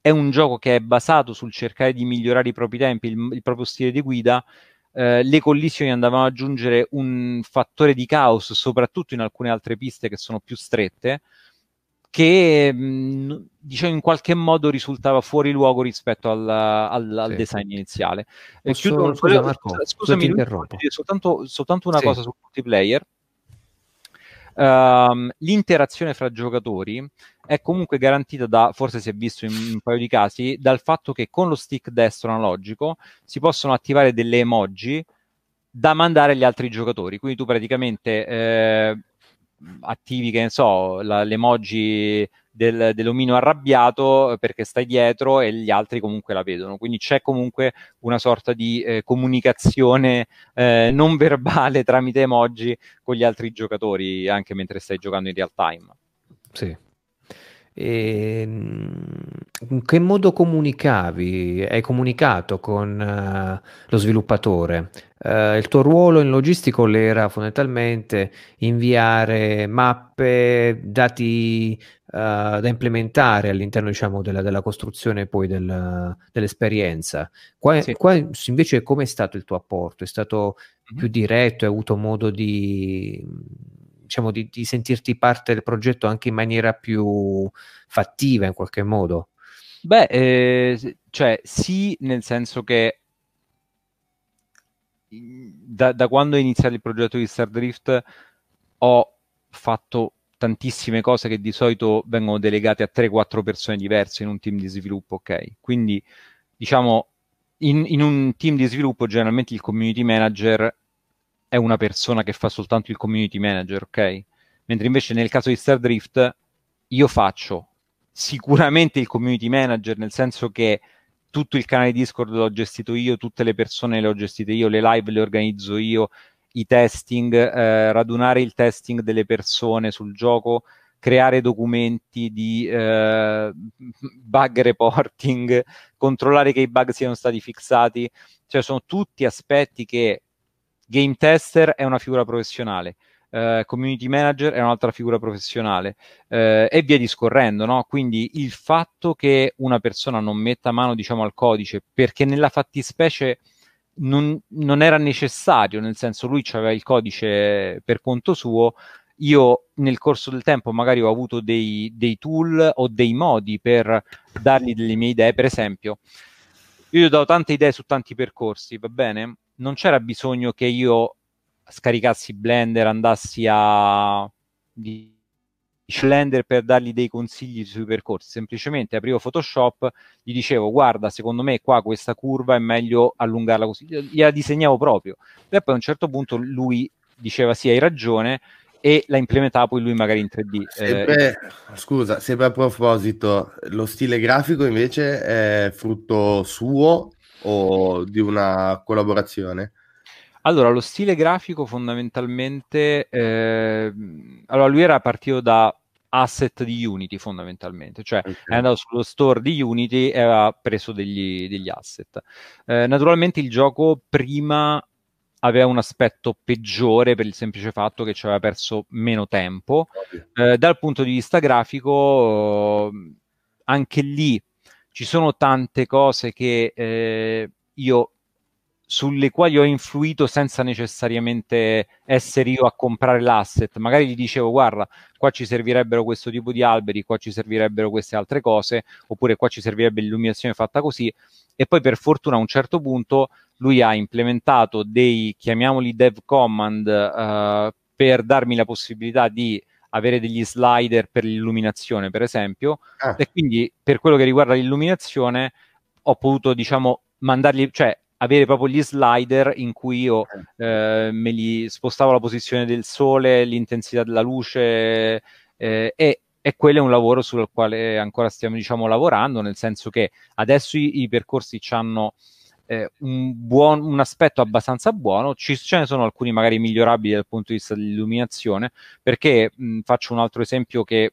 è un gioco che è basato sul cercare di migliorare i propri tempi, il, il proprio stile di guida, eh, le collisioni andavano ad aggiungere un fattore di caos, soprattutto in alcune altre piste che sono più strette, che mh, diciamo in qualche modo risultava fuori luogo rispetto al, al, al sì. design iniziale. Posso, chiudo, scusa, Marco, scusami, soltanto, soltanto, una sì. cosa sul multiplayer. Uh, l'interazione fra giocatori è comunque garantita da, forse si è visto in un paio di casi, dal fatto che con lo stick destro analogico si possono attivare delle emoji da mandare agli altri giocatori. Quindi tu praticamente eh, attivi, che ne so, la, l'emoji del, dell'omino arrabbiato perché stai dietro e gli altri comunque la vedono. Quindi c'è comunque una sorta di eh, comunicazione eh, non verbale tramite emoji con gli altri giocatori anche mentre stai giocando in real time. Sì. E, ehm, in che modo comunicavi? Hai comunicato con uh, lo sviluppatore? Uh, il tuo ruolo in logistico era fondamentalmente inviare mappe, dati uh, da implementare all'interno diciamo, della, della costruzione poi del, dell'esperienza. Qua, sì. qua, invece come è stato il tuo apporto? È stato mm-hmm. più diretto? Hai avuto modo di diciamo, di, di, sentirti parte del progetto anche in maniera più fattiva in qualche modo? Beh, eh, cioè sì, nel senso che da, da, quando è iniziato il progetto di Stardrift ho fatto tantissime cose che di solito vengono delegate a 3-4 persone diverse in un team di sviluppo, ok? Quindi diciamo in, in, un team di sviluppo generalmente il community manager è una persona che fa soltanto il community manager, ok? Mentre invece nel caso di Stardrift io faccio sicuramente il community manager, nel senso che tutto il canale Discord l'ho gestito io, tutte le persone le ho gestite io, le live le organizzo io, i testing, eh, radunare il testing delle persone sul gioco, creare documenti di eh, bug reporting, *laughs* controllare che i bug siano stati fissati, cioè sono tutti aspetti che game tester è una figura professionale, Uh, community manager è un'altra figura professionale uh, e via discorrendo, no? Quindi il fatto che una persona non metta mano, diciamo, al codice perché nella fattispecie non, non era necessario, nel senso lui aveva il codice per conto suo, io nel corso del tempo magari ho avuto dei, dei tool o dei modi per dargli delle mie idee, per esempio, io gli ho dato tante idee su tanti percorsi, va bene? Non c'era bisogno che io scaricassi Blender, andassi a Blender per dargli dei consigli sui percorsi, semplicemente aprivo Photoshop, gli dicevo guarda, secondo me qua questa curva è meglio allungarla così, gliela disegnavo proprio. E poi a un certo punto lui diceva sì, hai ragione, e la implementava poi lui magari in 3D. Sempre, eh, scusa, sempre a proposito, lo stile grafico invece è frutto suo o di una collaborazione? Allora, lo stile grafico fondamentalmente, eh, allora lui era partito da asset di Unity fondamentalmente, cioè okay. è andato sullo store di Unity e aveva preso degli, degli asset. Eh, naturalmente il gioco prima aveva un aspetto peggiore per il semplice fatto che ci aveva perso meno tempo. Eh, dal punto di vista grafico, anche lì ci sono tante cose che eh, io sulle quali ho influito senza necessariamente essere io a comprare l'asset. Magari gli dicevo, guarda, qua ci servirebbero questo tipo di alberi, qua ci servirebbero queste altre cose, oppure qua ci servirebbe l'illuminazione fatta così. E poi per fortuna a un certo punto lui ha implementato dei, chiamiamoli dev command, uh, per darmi la possibilità di avere degli slider per l'illuminazione, per esempio, ah. e quindi per quello che riguarda l'illuminazione ho potuto, diciamo, mandargli, cioè avere proprio gli slider in cui io eh, me li spostavo la posizione del sole, l'intensità della luce eh, e, e, quello è un lavoro sul quale ancora stiamo diciamo, lavorando, nel senso che adesso i, i percorsi hanno eh, un, buon, un aspetto abbastanza buono, ci, ce ne sono alcuni magari migliorabili dal punto di vista dell'illuminazione, perché mh, faccio un altro esempio che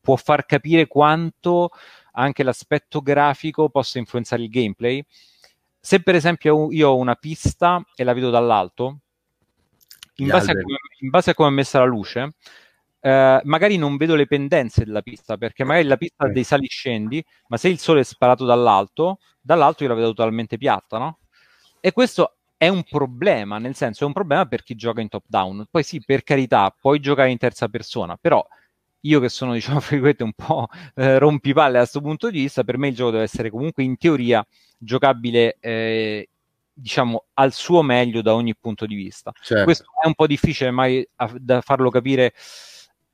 può far capire quanto anche l'aspetto grafico possa influenzare il gameplay. Se per esempio io ho una pista e la vedo dall'alto, in, base come, in base a come è messa la luce, eh, magari non vedo le pendenze della pista, perché magari la pista ha dei sali scendi, ma se il sole è sparato dall'alto, dall'alto io la vedo totalmente piatta, no? E questo è un problema, nel senso è un problema per chi gioca in top down. Poi sì, per carità, puoi giocare in terza persona, però io che sono, *laughs* diciamo, frequente un po' eh, rompipalle da questo punto di vista, per me il gioco deve essere comunque in teoria giocabile eh, diciamo al suo meglio da ogni punto di vista. Certo. Questo è un po' difficile mai a, da farlo capire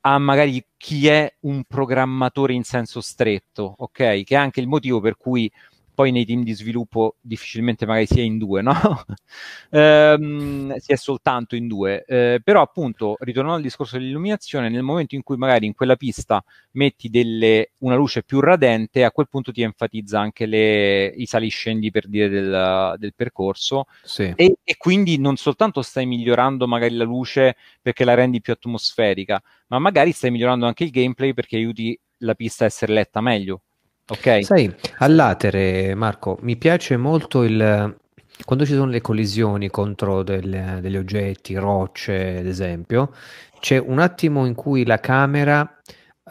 a magari chi è un programmatore in senso stretto, ok? Che è anche il motivo per cui poi nei team di sviluppo difficilmente magari si è in due, no? *laughs* ehm, si è soltanto in due. Eh, però appunto, ritornando al discorso dell'illuminazione, nel momento in cui magari in quella pista metti delle, una luce più radente, a quel punto ti enfatizza anche le, i saliscendi per dire del, del percorso sì. e, e quindi non soltanto stai migliorando magari la luce perché la rendi più atmosferica, ma magari stai migliorando anche il gameplay perché aiuti la pista a essere letta meglio Ok. Sai, all'atere, Marco, mi piace molto il quando ci sono le collisioni contro del, degli oggetti, rocce, ad esempio, c'è un attimo in cui la camera,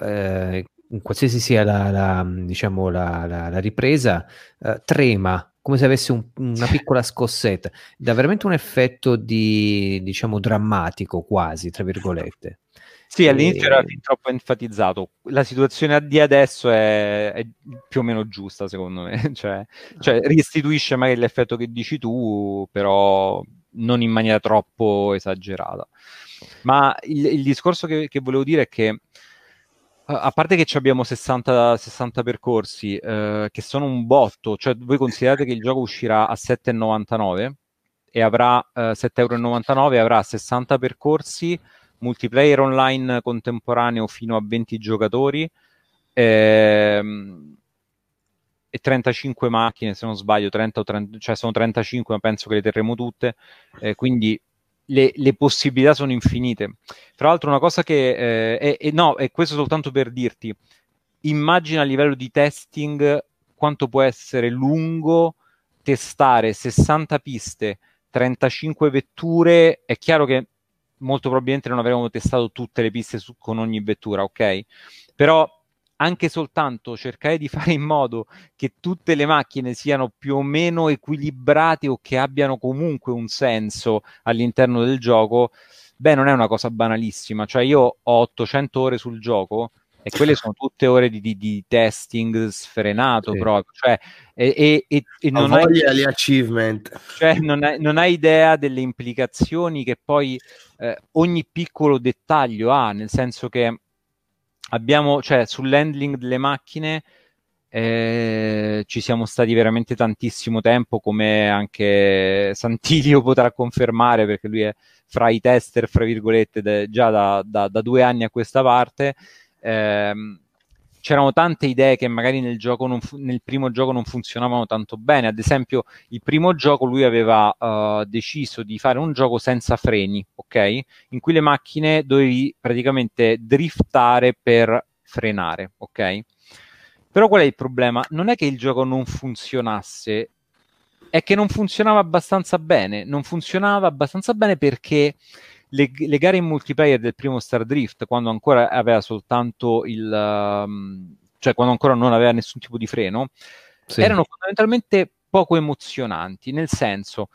eh, qualsiasi sia la, la, diciamo la, la ripresa, eh, trema come se avesse un, una piccola scossetta. Dà veramente un effetto di, diciamo, drammatico quasi, tra virgolette. Sì, all'inizio e... era fin troppo enfatizzato. La situazione di adesso è, è più o meno giusta, secondo me. *laughs* cioè, cioè, restituisce magari l'effetto che dici tu, però non in maniera troppo esagerata. Ma il, il discorso che, che, volevo dire è che, a parte che abbiamo 60, 60 percorsi, eh, che sono un botto, cioè voi considerate che il gioco uscirà a 7,99 e avrà eh, 7,99 e avrà 60 percorsi multiplayer online contemporaneo fino a 20 giocatori ehm, e 35 macchine, se non sbaglio, 30 o 30, cioè sono 35, ma penso che le terremo tutte, eh, quindi le, le, possibilità sono infinite. Tra l'altro una cosa che, eh, è, è, no, è questo soltanto per dirti, immagina a livello di testing quanto può essere lungo testare 60 piste, 35 vetture, è chiaro che molto probabilmente non avremmo testato tutte le piste su, con ogni vettura, ok? Però anche soltanto cercare di *laughs* fare in modo che tutte le macchine siano più o meno equilibrate o che abbiano comunque un senso all'interno del gioco, beh, non è una cosa banalissima. Cioè, io ho 800 ore sul gioco e quelle sono tutte ore di, di, di testing sfrenato sì. proprio. Cioè, e, e, e non hai, gli achievement. Cioè, non hai, non hai, idea delle implicazioni che poi eh, ogni piccolo dettaglio ha, nel senso che abbiamo, cioè, sull'handling delle macchine eh, ci siamo stati veramente tantissimo tempo, come anche Santilio potrà confermare, perché lui è fra i tester, fra virgolette, de, già da, da, da, due anni a questa parte. Eh, c'erano tante idee che magari nel, fu- nel, primo gioco non funzionavano tanto bene. Ad esempio, il primo gioco lui aveva uh, deciso di fare un gioco senza freni, ok? In cui le macchine dovevi praticamente driftare per frenare, ok? Però qual è il problema? Non è che il gioco non funzionasse, è che non funzionava abbastanza bene. Non funzionava abbastanza bene perché le, le, gare in multiplayer del primo Star Drift, quando ancora aveva soltanto il... Um, cioè quando ancora non aveva nessun tipo di freno, sì. erano fondamentalmente poco emozionanti, nel senso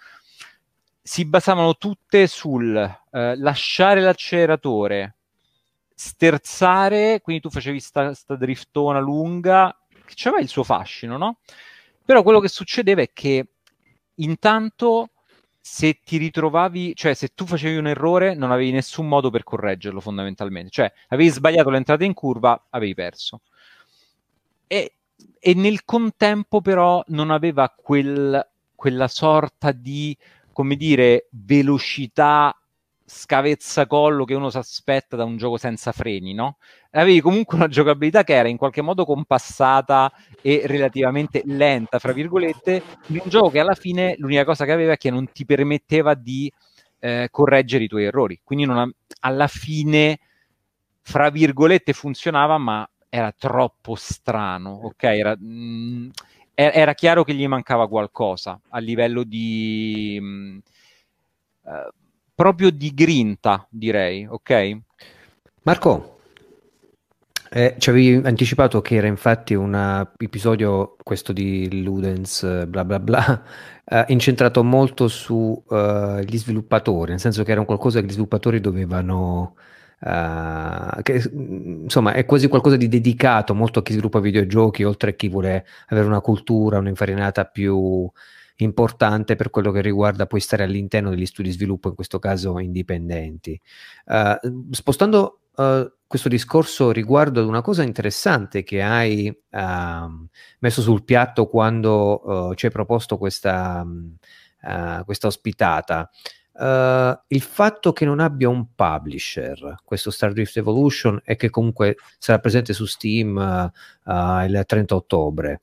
si basavano tutte sul uh, lasciare l'acceleratore, sterzare, quindi tu facevi sta, sta driftona lunga, che aveva il suo fascino, no? Però quello che succedeva è che intanto se ti ritrovavi, cioè se tu facevi un errore non avevi nessun modo per correggerlo fondamentalmente, cioè avevi sbagliato l'entrata in curva, avevi perso. E, e nel contempo però non aveva quel, quella sorta di, come dire, velocità scavezzacollo che uno si aspetta da un gioco senza freni, no? Avevi comunque una giocabilità che era in qualche modo compassata e relativamente lenta, fra virgolette, di un gioco che alla fine l'unica cosa che aveva è che non ti permetteva di eh, correggere i tuoi errori. Quindi ha, alla fine, fra virgolette, funzionava, ma era troppo strano, ok? Era, mh, mm, era chiaro che gli mancava qualcosa a livello di... Mh, mm, eh, proprio di grinta, direi, ok? Marco, eh, ci avevi anticipato che era infatti un episodio, questo di Ludens, bla bla bla, *laughs* eh, incentrato molto sugli uh, sviluppatori, nel senso che era un qualcosa che gli sviluppatori dovevano... Uh, che, insomma è quasi qualcosa di dedicato molto a chi sviluppa videogiochi oltre a chi vuole avere una cultura, un'infarinata più importante per quello che riguarda poi stare all'interno degli studi di sviluppo, in questo caso indipendenti. Uh, spostando uh, questo discorso riguardo ad una cosa interessante che hai uh, messo sul piatto quando ci hai proposto questa, questa ospitata. Uh, il fatto che non abbia un publisher, questo Star Drift Evolution, e che comunque sarà presente su Steam uh, il 30 ottobre,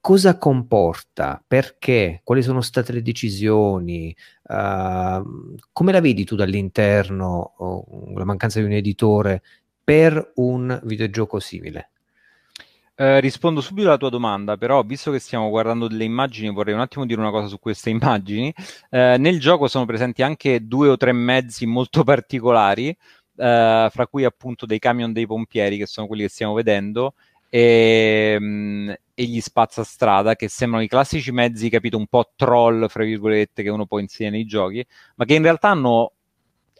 cosa comporta, perché, quali sono state le decisioni, uh, come la vedi tu dall'interno, oh, la mancanza di un editore per un videogioco simile? Eh, rispondo subito alla tua domanda, però visto che stiamo guardando delle immagini, vorrei un attimo dire una cosa su queste immagini. Eh, nel gioco sono presenti anche due o tre mezzi molto *laughs* particolari, eh, fra cui appunto dei camion dei pompieri, che sono quelli che stiamo vedendo, e, ehm, e gli spazzastrada che sembrano i classici mezzi, capito, un po' troll, fra virgolette, che uno può inserire nei giochi, ma che in realtà hanno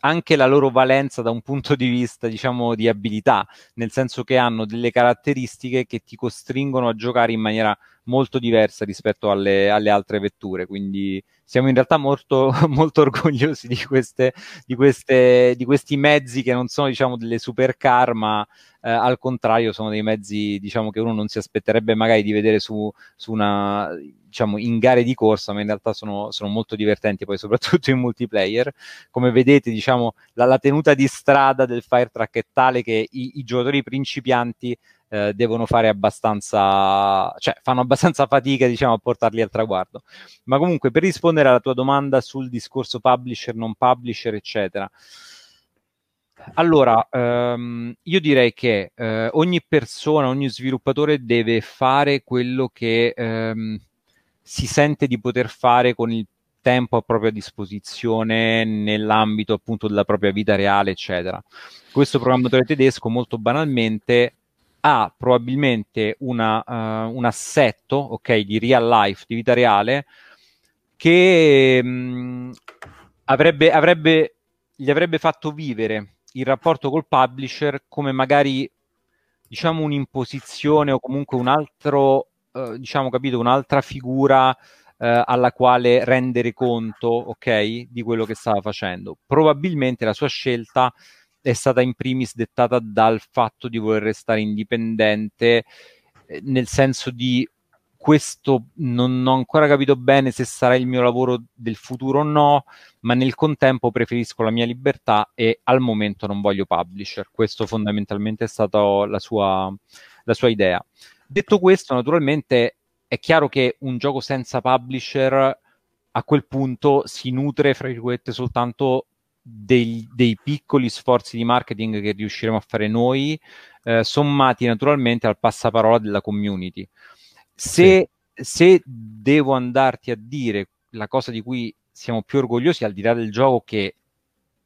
anche la loro valenza da un punto di vista, diciamo, di abilità, nel senso che hanno delle caratteristiche che ti costringono a giocare in maniera molto diversa rispetto alle, alle altre vetture. Quindi siamo in realtà molto, *laughs* molto orgogliosi di, queste, di, queste, di questi mezzi che non sono, diciamo, delle supercar, ma eh, al contrario sono dei mezzi diciamo, che uno non si aspetterebbe magari di vedere su, su una, diciamo, in gare di corsa, ma in realtà sono, sono, molto divertenti poi *laughs* soprattutto in multiplayer. Come vedete diciamo, la, la tenuta di strada del Firetrack è tale che i, i giocatori principianti eh, devono fare abbastanza, cioè fanno abbastanza fatica diciamo a portarli al traguardo. Ma comunque per rispondere alla tua domanda sul discorso publisher, non publisher, eccetera. Allora, ehm, io direi che eh, ogni persona, ogni sviluppatore deve fare quello che ehm, si sente di poter fare con il tempo a propria disposizione nell'ambito appunto della propria vita reale, eccetera. Questo programmatore tedesco molto banalmente ha probabilmente una, uh, un assetto, ok, di real life, di vita reale, che mh, mm, avrebbe, avrebbe, gli avrebbe fatto vivere il rapporto col publisher come magari diciamo un'imposizione o comunque un altro, uh, diciamo capito, un'altra figura uh, alla quale rendere conto, ok, di quello che stava facendo. Probabilmente la sua scelta è stata in primis dettata dal fatto di voler restare indipendente, eh, nel senso di questo non ho ancora capito bene se sarà il mio lavoro del futuro o no, ma nel contempo preferisco la mia libertà e al momento non voglio publisher. Questo fondamentalmente è stata la sua, la sua idea. Detto questo, naturalmente è chiaro che un gioco senza publisher a quel punto si nutre, fra virgolette, soltanto dei, dei, piccoli sforzi di marketing che riusciremo a fare noi, eh, sommati naturalmente al passaparola della community. Se, sì. se, devo andarti a dire la cosa di cui siamo più orgogliosi, al di là del gioco, che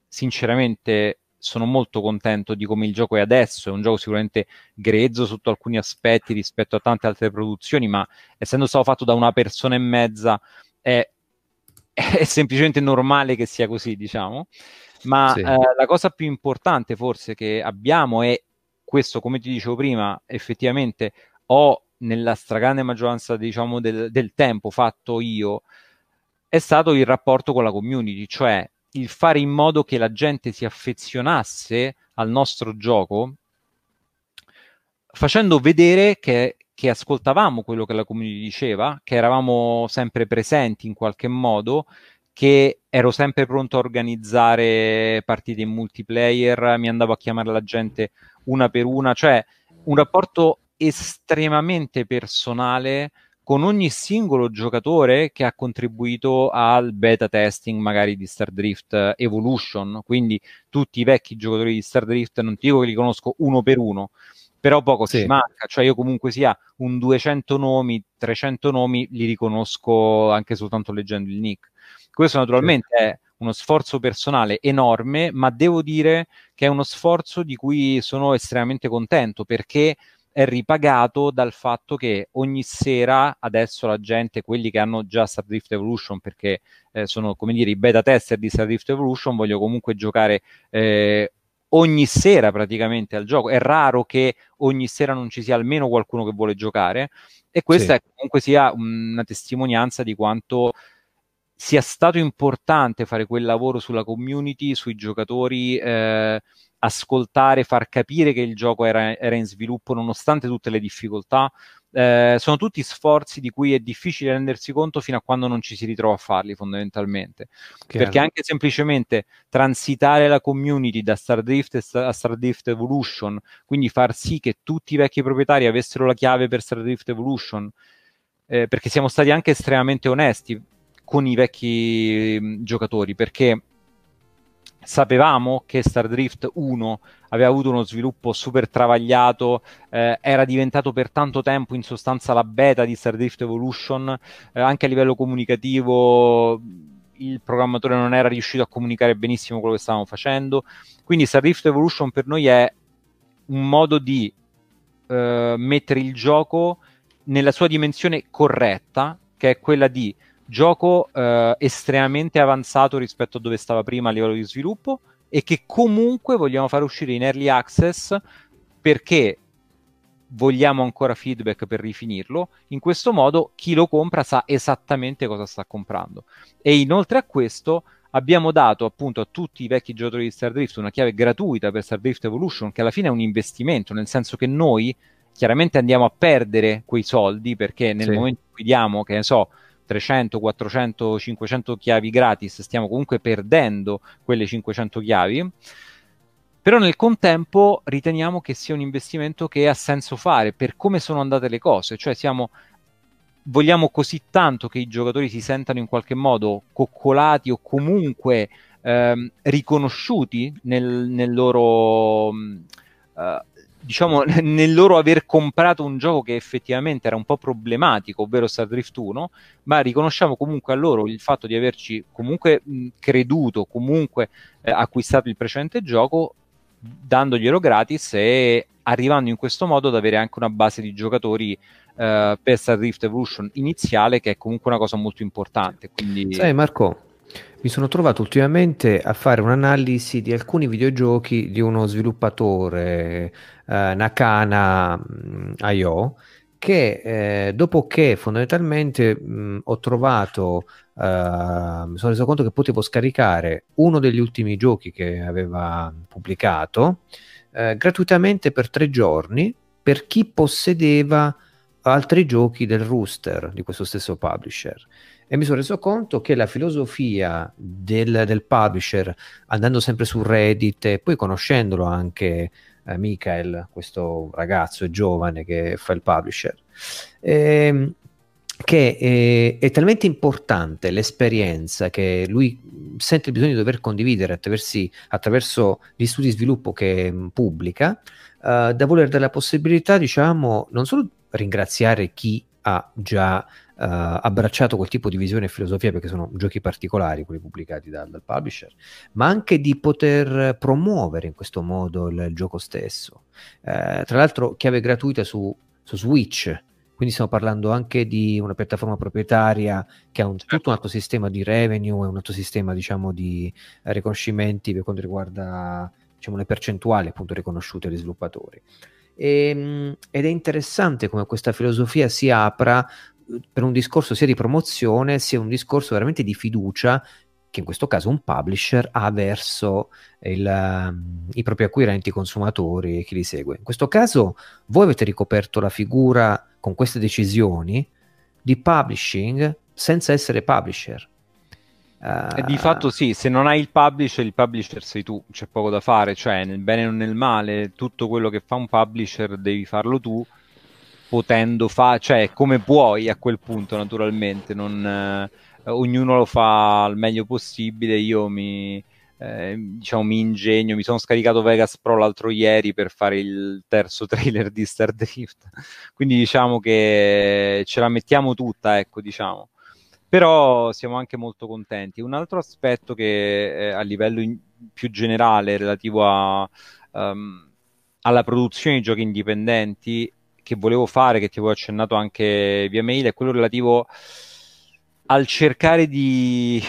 sinceramente sono molto contento di come il gioco è adesso, è un gioco sicuramente grezzo sotto alcuni aspetti rispetto a tante altre produzioni, ma essendo stato fatto da una persona e mezza è è semplicemente normale che sia così, diciamo. Ma sì. eh, la cosa più importante forse che abbiamo è questo, come ti dicevo prima, effettivamente ho nella stragrande maggioranza diciamo, del, del tempo fatto io, è stato il rapporto con la community, cioè il fare in modo che la gente si affezionasse al nostro gioco facendo vedere che che ascoltavamo quello che la community diceva, che eravamo sempre presenti in qualche modo, che ero sempre pronto a organizzare partite in multiplayer, mi andavo a chiamare la gente una per una, cioè un rapporto estremamente personale con ogni singolo giocatore che ha contribuito al beta testing magari di Star Drift Evolution, quindi tutti i vecchi giocatori di Star Drift non ti dico che li conosco uno per uno, però poco sì. ci manca, cioè io comunque sia un 200 nomi, 300 nomi li riconosco anche soltanto leggendo il nick. Questo naturalmente sì. è uno sforzo personale enorme, ma devo dire che è uno sforzo di cui sono estremamente contento perché è ripagato dal fatto che ogni sera adesso la gente, quelli che hanno già Star Drift Evolution, perché eh, sono come dire i beta tester di Star Drift Evolution, voglio comunque giocare eh, ogni sera praticamente al gioco. È raro che ogni sera non ci sia almeno qualcuno che vuole giocare e questa sì. è comunque sia una testimonianza di quanto sia stato importante fare quel lavoro sulla community, sui giocatori, eh, ascoltare, far capire che il gioco era, era in sviluppo nonostante tutte le difficoltà, eh, sono tutti sforzi di cui è difficile rendersi conto fino a quando non ci si ritrova a farli fondamentalmente Chiaro. perché anche semplicemente transitare la community da Stardrift a Stardrift Evolution quindi far sì che tutti i vecchi proprietari avessero la chiave per Stardrift Evolution eh, perché siamo stati anche estremamente onesti con i vecchi mh, giocatori perché sapevamo che Stardrift 1 aveva avuto uno sviluppo super travagliato, eh, era diventato per tanto tempo in sostanza la beta di Stardrift Evolution, eh, anche a livello comunicativo il programmatore non era riuscito a comunicare benissimo quello che stavamo facendo, quindi Stardrift Evolution per noi è un modo di eh, mettere il gioco nella sua dimensione corretta, che è quella di gioco eh, estremamente avanzato rispetto a dove stava prima a livello di sviluppo e che comunque vogliamo fare uscire in early access perché vogliamo ancora feedback per rifinirlo. In questo modo chi lo compra sa esattamente cosa sta comprando. E inoltre a questo abbiamo dato appunto a tutti i vecchi giocatori di Stardrift una chiave gratuita per Stardrift Evolution che alla fine è un investimento, nel senso che noi chiaramente andiamo a perdere quei soldi perché nel sì. momento in cui diamo, che ne so, 300, 400, 500 chiavi gratis, stiamo comunque perdendo quelle 500 chiavi. Però nel contempo riteniamo che sia un investimento che ha senso fare per come sono andate le cose, cioè siamo, vogliamo così tanto che i giocatori si sentano in qualche modo coccolati o comunque ehm, riconosciuti nel, nel loro, uh, diciamo, *laughs* nel loro aver comprato un gioco che effettivamente era un po' problematico, ovvero Star Drift 1, ma riconosciamo comunque a loro il fatto di averci comunque mh, creduto, comunque eh, acquistato il precedente gioco, dandoglielo gratis e arrivando in questo modo ad avere anche una base di giocatori eh, per Star Drift Evolution iniziale, che è comunque una cosa molto importante. Quindi... Sai Marco, mi sono trovato ultimamente a fare un'analisi di alcuni videogiochi di uno sviluppatore eh, Nakana mm, IO che eh, dopo che fondamentalmente mh, mm, ho trovato, eh, mi sono reso conto che potevo scaricare uno degli ultimi giochi che aveva pubblicato eh, gratuitamente per tre giorni per chi possedeva altri giochi del Rooster di questo stesso publisher e mi sono reso conto che la filosofia del, del publisher, andando sempre su Reddit e poi conoscendolo anche eh, Michael, questo ragazzo giovane che fa il publisher, ehm, che è, è, talmente importante l'esperienza che lui sente il bisogno di dover condividere attraverso, gli studi di sviluppo che mh, pubblica, uh, da voler dare la possibilità, diciamo, non solo ringraziare chi ha già abbracciato quel tipo di visione e filosofia perché sono giochi particolari quelli pubblicati dal, dal publisher, ma anche di poter promuovere in questo modo il, il gioco stesso. Uh, tra l'altro, chiave gratuita su, su, Switch, quindi stiamo parlando anche di una piattaforma proprietaria che ha un, tutto un altro sistema di revenue e un altro sistema diciamo, di riconoscimenti per quanto riguarda diciamo, le percentuali appunto riconosciute agli sviluppatori. E, ehm, ed è interessante come questa filosofia si apra per un discorso sia di promozione sia un discorso veramente di fiducia che in questo caso un publisher ha verso il, um, i propri acquirenti, consumatori e chi li segue. In questo caso voi avete ricoperto la figura con queste decisioni di publishing senza essere publisher. Uh, di fatto sì, se non hai il publisher, il publisher sei tu, c'è poco da fare, cioè nel bene o nel male, tutto quello che fa un publisher devi farlo tu potendo fare, cioè come puoi a quel punto naturalmente, non, eh, ognuno lo fa al meglio possibile, io mi, eh, diciamo, mi ingegno, mi sono scaricato Vegas Pro l'altro ieri per fare il terzo *laughs* trailer di Star Drift, quindi diciamo che ce la mettiamo tutta, ecco diciamo. Però siamo anche molto contenti. Un altro aspetto che eh, a livello in, più generale relativo a, um, alla produzione di giochi indipendenti che volevo fare, che ti avevo accennato anche via mail, è quello relativo al cercare di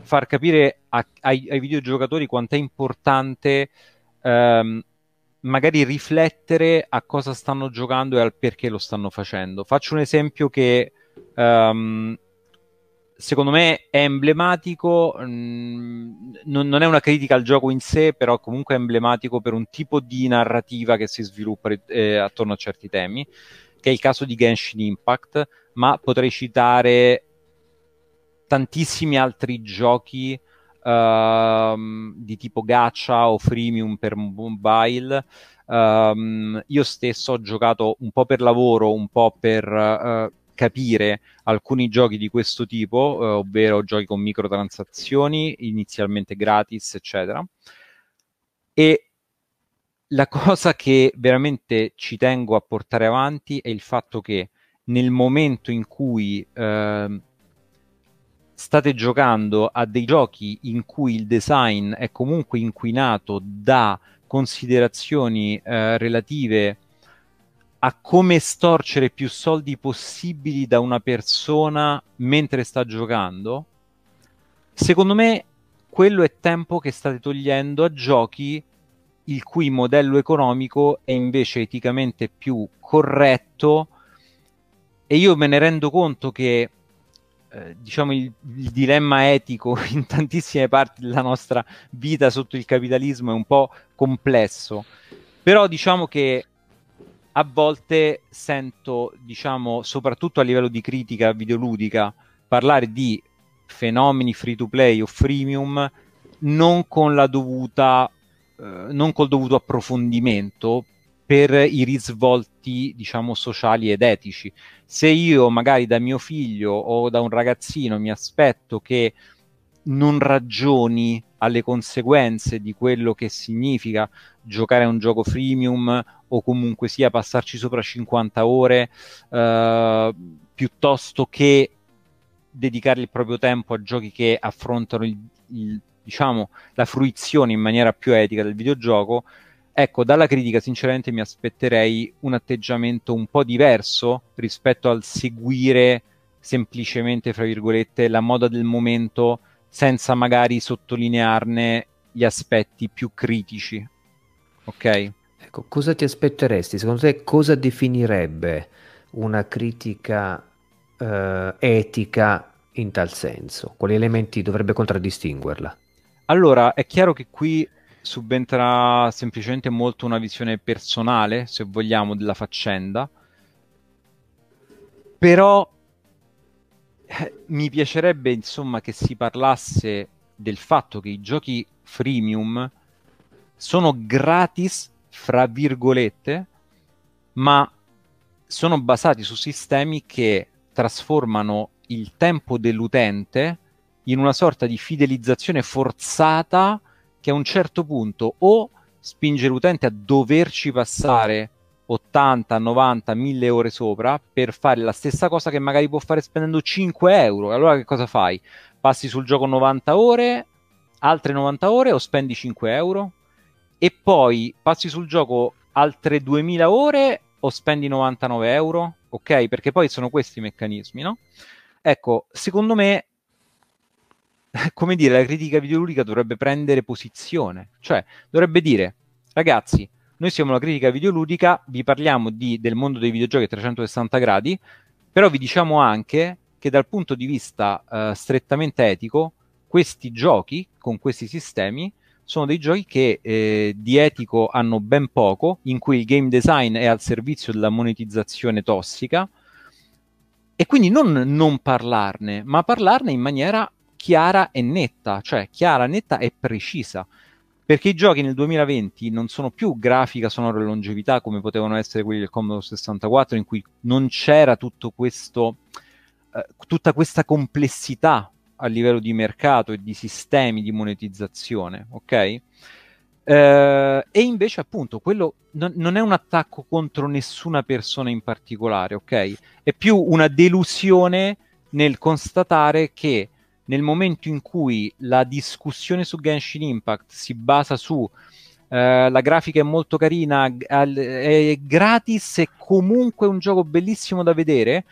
far capire a, ai, ai, videogiocatori quanto è importante ehm, magari riflettere a cosa stanno giocando e al perché lo stanno facendo. Faccio un esempio che ehm, secondo me è emblematico, mh, mm, non, non, è una critica al gioco in sé, però comunque è emblematico per un tipo di narrativa che si sviluppa eh, attorno a certi temi, che è il caso di Genshin Impact, ma potrei citare tantissimi altri giochi uh, di tipo gacha o freemium per mobile. Um, io stesso ho giocato un po' per lavoro, un po' per uh, capire alcuni giochi di questo tipo, eh, ovvero giochi con microtransazioni, inizialmente gratis, eccetera. E la cosa che veramente ci tengo a portare avanti è il fatto che nel momento in cui eh, state giocando a dei giochi in cui il design è comunque inquinato da considerazioni eh, relative a come storcere più soldi possibili da una persona mentre sta giocando, secondo me quello è tempo che state togliendo a giochi il cui modello economico è invece eticamente più corretto. E io me ne rendo conto che eh, diciamo il, il, dilemma etico *laughs* in tantissime parti della nostra vita sotto il capitalismo è un po' complesso. Però diciamo che a volte sento, diciamo, soprattutto a livello di critica videoludica, parlare di fenomeni free to play o freemium non con la dovuta eh, non col dovuto approfondimento per i risvolti, diciamo, sociali ed etici. Se io magari da mio figlio o da un ragazzino mi aspetto che non ragioni alle conseguenze di quello che significa giocare a un gioco freemium o comunque sia passarci sopra 50 ore eh, piuttosto che dedicare il proprio tempo a giochi che affrontano il, il, diciamo, la fruizione in maniera più etica del videogioco, ecco, dalla critica sinceramente mi aspetterei un atteggiamento un po' diverso rispetto al seguire semplicemente, fra virgolette, la moda del momento senza magari sottolinearne gli aspetti più critici. Ok? Ecco, cosa ti aspetteresti? Secondo te cosa definirebbe una critica eh, etica in tal senso? Quali elementi dovrebbe contraddistinguerla? Allora, è chiaro che qui subentra semplicemente molto una visione personale, se vogliamo, della faccenda, però mi piacerebbe insomma che si parlasse del fatto che i giochi freemium sono gratis, fra virgolette, ma sono basati su sistemi che trasformano il tempo dell'utente in una sorta di fidelizzazione forzata che a un certo punto o spinge l'utente a doverci passare 80, 90, 1000 ore sopra per fare la stessa cosa che magari può fare spendendo 5 euro. Allora che cosa fai? Passi sul gioco 90 ore, altre 90 ore o spendi 5 euro? E poi passi sul gioco altre 2000 ore o spendi 99 euro? Ok? Perché poi sono questi i meccanismi, no? Ecco, secondo me, *laughs* come dire, la critica videoludica dovrebbe prendere posizione, cioè dovrebbe dire, ragazzi, noi siamo la critica videoludica, vi parliamo di, del mondo dei videogiochi a 360 gradi, però vi diciamo anche che dal punto di vista uh, strettamente etico, questi giochi con questi sistemi sono dei giochi che eh, di etico hanno ben poco, in cui il game design è al servizio della monetizzazione tossica, e quindi non non parlarne, ma parlarne in maniera chiara e netta, cioè chiara, netta e precisa. Perché i giochi nel 2020 non sono più grafica, sonora e longevità come potevano essere quelli del Commodore 64, in cui non c'era tutto questo, eh, tutta questa complessità a livello di mercato e di sistemi di monetizzazione, ok? Eh, e invece, appunto, quello non, non, è un attacco contro nessuna persona in particolare, ok? È più una delusione nel constatare che nel momento in cui la discussione su Genshin Impact si basa su Uh, la grafica è molto carina, è gratis e comunque un gioco bellissimo da vedere,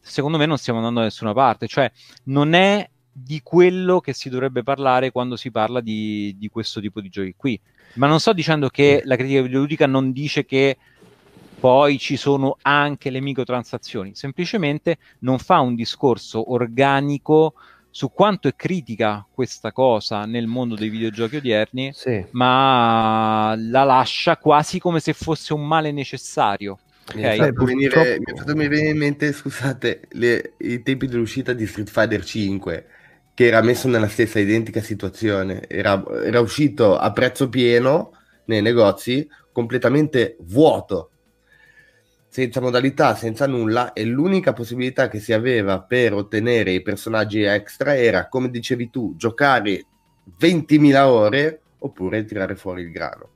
secondo me non stiamo andando da nessuna parte. Cioè, non è di quello che si dovrebbe parlare quando si parla di, di questo tipo di giochi qui. Ma non sto dicendo che la critica videoludica non dice che poi ci sono anche le microtransazioni, semplicemente non fa un discorso organico su quanto è critica questa cosa nel mondo dei videogiochi odierni, sì. ma la lascia quasi come se fosse un male necessario. Okay. Mi, ha venire, mi ha fatto venire in mente, scusate, le, i tempi dell'uscita di Street Fighter 5 che era messo nella stessa identica situazione, era, era uscito a prezzo pieno nei negozi, completamente vuoto, senza modalità, senza nulla, e l'unica possibilità che si aveva per ottenere i personaggi extra era, come dicevi tu, giocare 20.000 ore oppure tirare fuori il grano.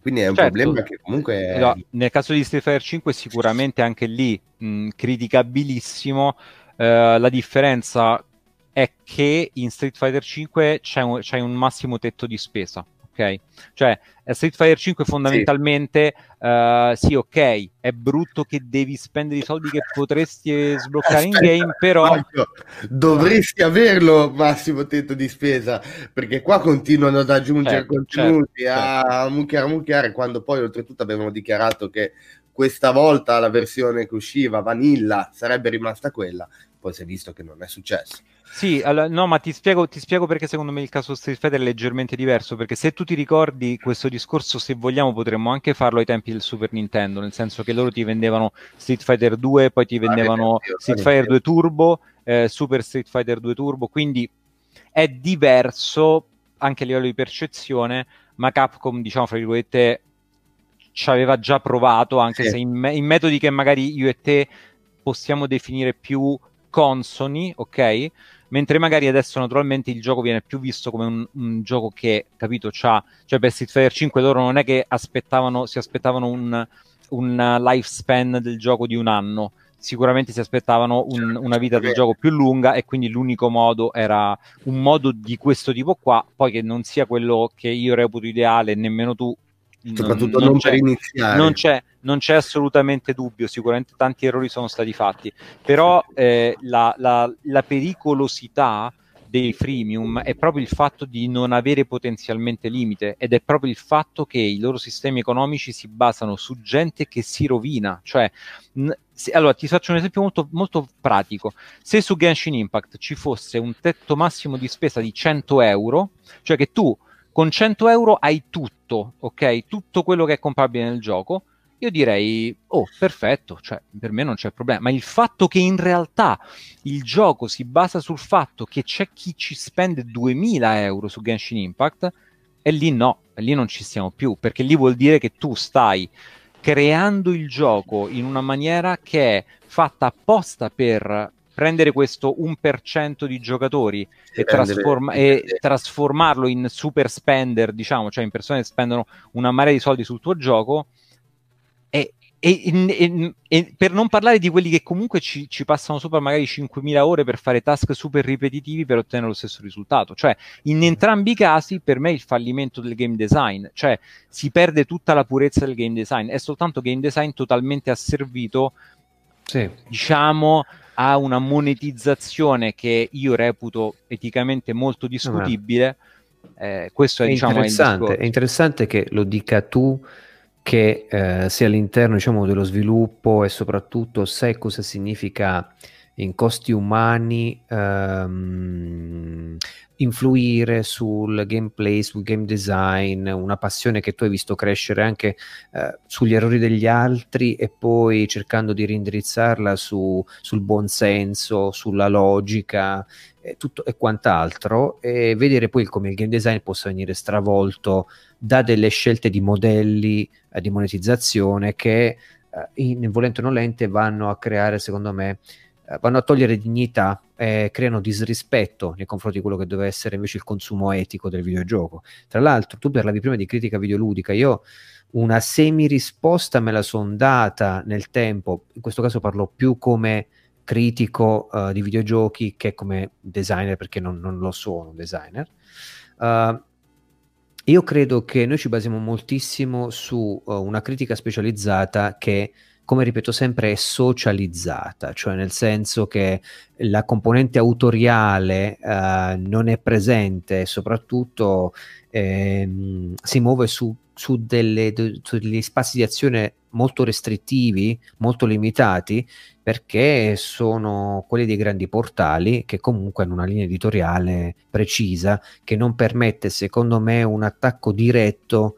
Quindi è un certo. problema che comunque... È... No, nel caso di Street Fighter 5 sicuramente anche lì mh, criticabilissimo. Uh, la differenza è che in Street Fighter 5 c'è un, c'è un massimo tetto di spesa. Ok, cioè Street Fighter 5 fondamentalmente sì. Uh, sì. ok, è brutto che devi spendere i soldi che potresti sbloccare Aspetta, in game, però Mario, dovresti averlo massimo tetto di spesa perché qua continuano ad aggiungere certo, contenuti certo, a certo. mucchiare mucchiare quando poi oltretutto avevano dichiarato che questa volta la versione che usciva Vanilla sarebbe rimasta quella, poi si è visto che non è successo. Sì, allora, no, ma ti spiego, ti spiego, perché secondo me il caso Street Fighter è leggermente diverso, perché se tu ti ricordi questo discorso, se vogliamo potremmo anche farlo ai tempi del Super Nintendo, nel senso che loro ti vendevano Street Fighter 2, poi ti vendevano Street Fighter 2 Turbo, eh, Super Street Fighter 2 Turbo, quindi è diverso anche a livello di percezione, ma Capcom, diciamo, fra virgolette, ci aveva già provato, anche sì. se in, me- in metodi che magari io e te possiamo definire più consoni, ok? Mentre magari adesso naturalmente il gioco viene più visto come un, un gioco che, capito, c'ha, cioè per Street Fighter 5 loro non è che aspettavano, si aspettavano un, un lifespan del gioco di un anno, sicuramente si aspettavano un, una vita del gioco più lunga e quindi l'unico modo era un modo di questo tipo qua, poi che non sia quello che io reputo ideale, nemmeno tu. Soprattutto non, non, non per iniziare. Non c'è, non c'è, assolutamente dubbio, sicuramente tanti errori sono stati fatti, però eh, la, la, la pericolosità dei freemium è proprio il fatto di non avere potenzialmente limite ed è proprio il fatto che i loro sistemi economici si basano su gente che si rovina. Cioè, n- se, allora ti faccio un esempio molto, molto pratico. Se su Genshin Impact ci fosse un tetto massimo di spesa di 100 euro, cioè che tu con 100 euro hai tutto, ok? Tutto quello che è comprabile nel gioco io direi, oh, perfetto, cioè per me non c'è problema, ma il fatto che in realtà il gioco si basa sul fatto che c'è chi ci spende 2000 euro su Genshin Impact, e lì no, lì non ci stiamo più, perché lì vuol dire che tu stai creando il gioco in una maniera che è fatta apposta per prendere questo 1% di giocatori e, trasforma- e, trasformarlo in super spender, diciamo, cioè in persone che spendono una marea di soldi sul tuo gioco e, e, e, per non parlare di quelli che comunque ci, ci, passano sopra magari 5.000 ore per fare task super ripetitivi per ottenere lo stesso risultato. Cioè, in entrambi i casi, per me è il fallimento del game design, cioè si perde tutta la purezza del game design, è soltanto game design totalmente asservito, sì. diciamo, a una monetizzazione che io reputo eticamente molto discutibile. Eh, questo è, è diciamo, interessante, è interessante che lo dica tu che eh, sia all'interno diciamo, dello sviluppo e soprattutto sai cosa significa in costi umani ehm, influire sul gameplay, sul game design, una passione che tu hai visto crescere anche eh, sugli errori degli altri e poi cercando di rindirizzarla su, sul buon senso, sulla logica e, tutto, e quant'altro. E vedere poi come il game design possa venire stravolto da delle scelte di modelli eh, di monetizzazione che eh, in volente o nolente vanno a creare secondo me vanno a togliere dignità e creano disrispetto nei confronti di quello che deve essere invece il consumo etico del videogioco. Tra l'altro, tu parlavi prima di critica videoludica, io una semi risposta me la sono data nel tempo, in questo caso parlo più come critico uh, di videogiochi che come designer, perché non, non lo sono un designer. Uh, io credo che noi ci basiamo moltissimo su uh, una critica specializzata che, come ripeto sempre, è socializzata, cioè nel senso che la componente autoriale uh, non è presente soprattutto ehm, si muove su, su, delle, de, su degli spazi di azione molto restrittivi, molto limitati, perché sono quelli dei grandi portali che comunque hanno una linea editoriale precisa che non permette, secondo me, un attacco diretto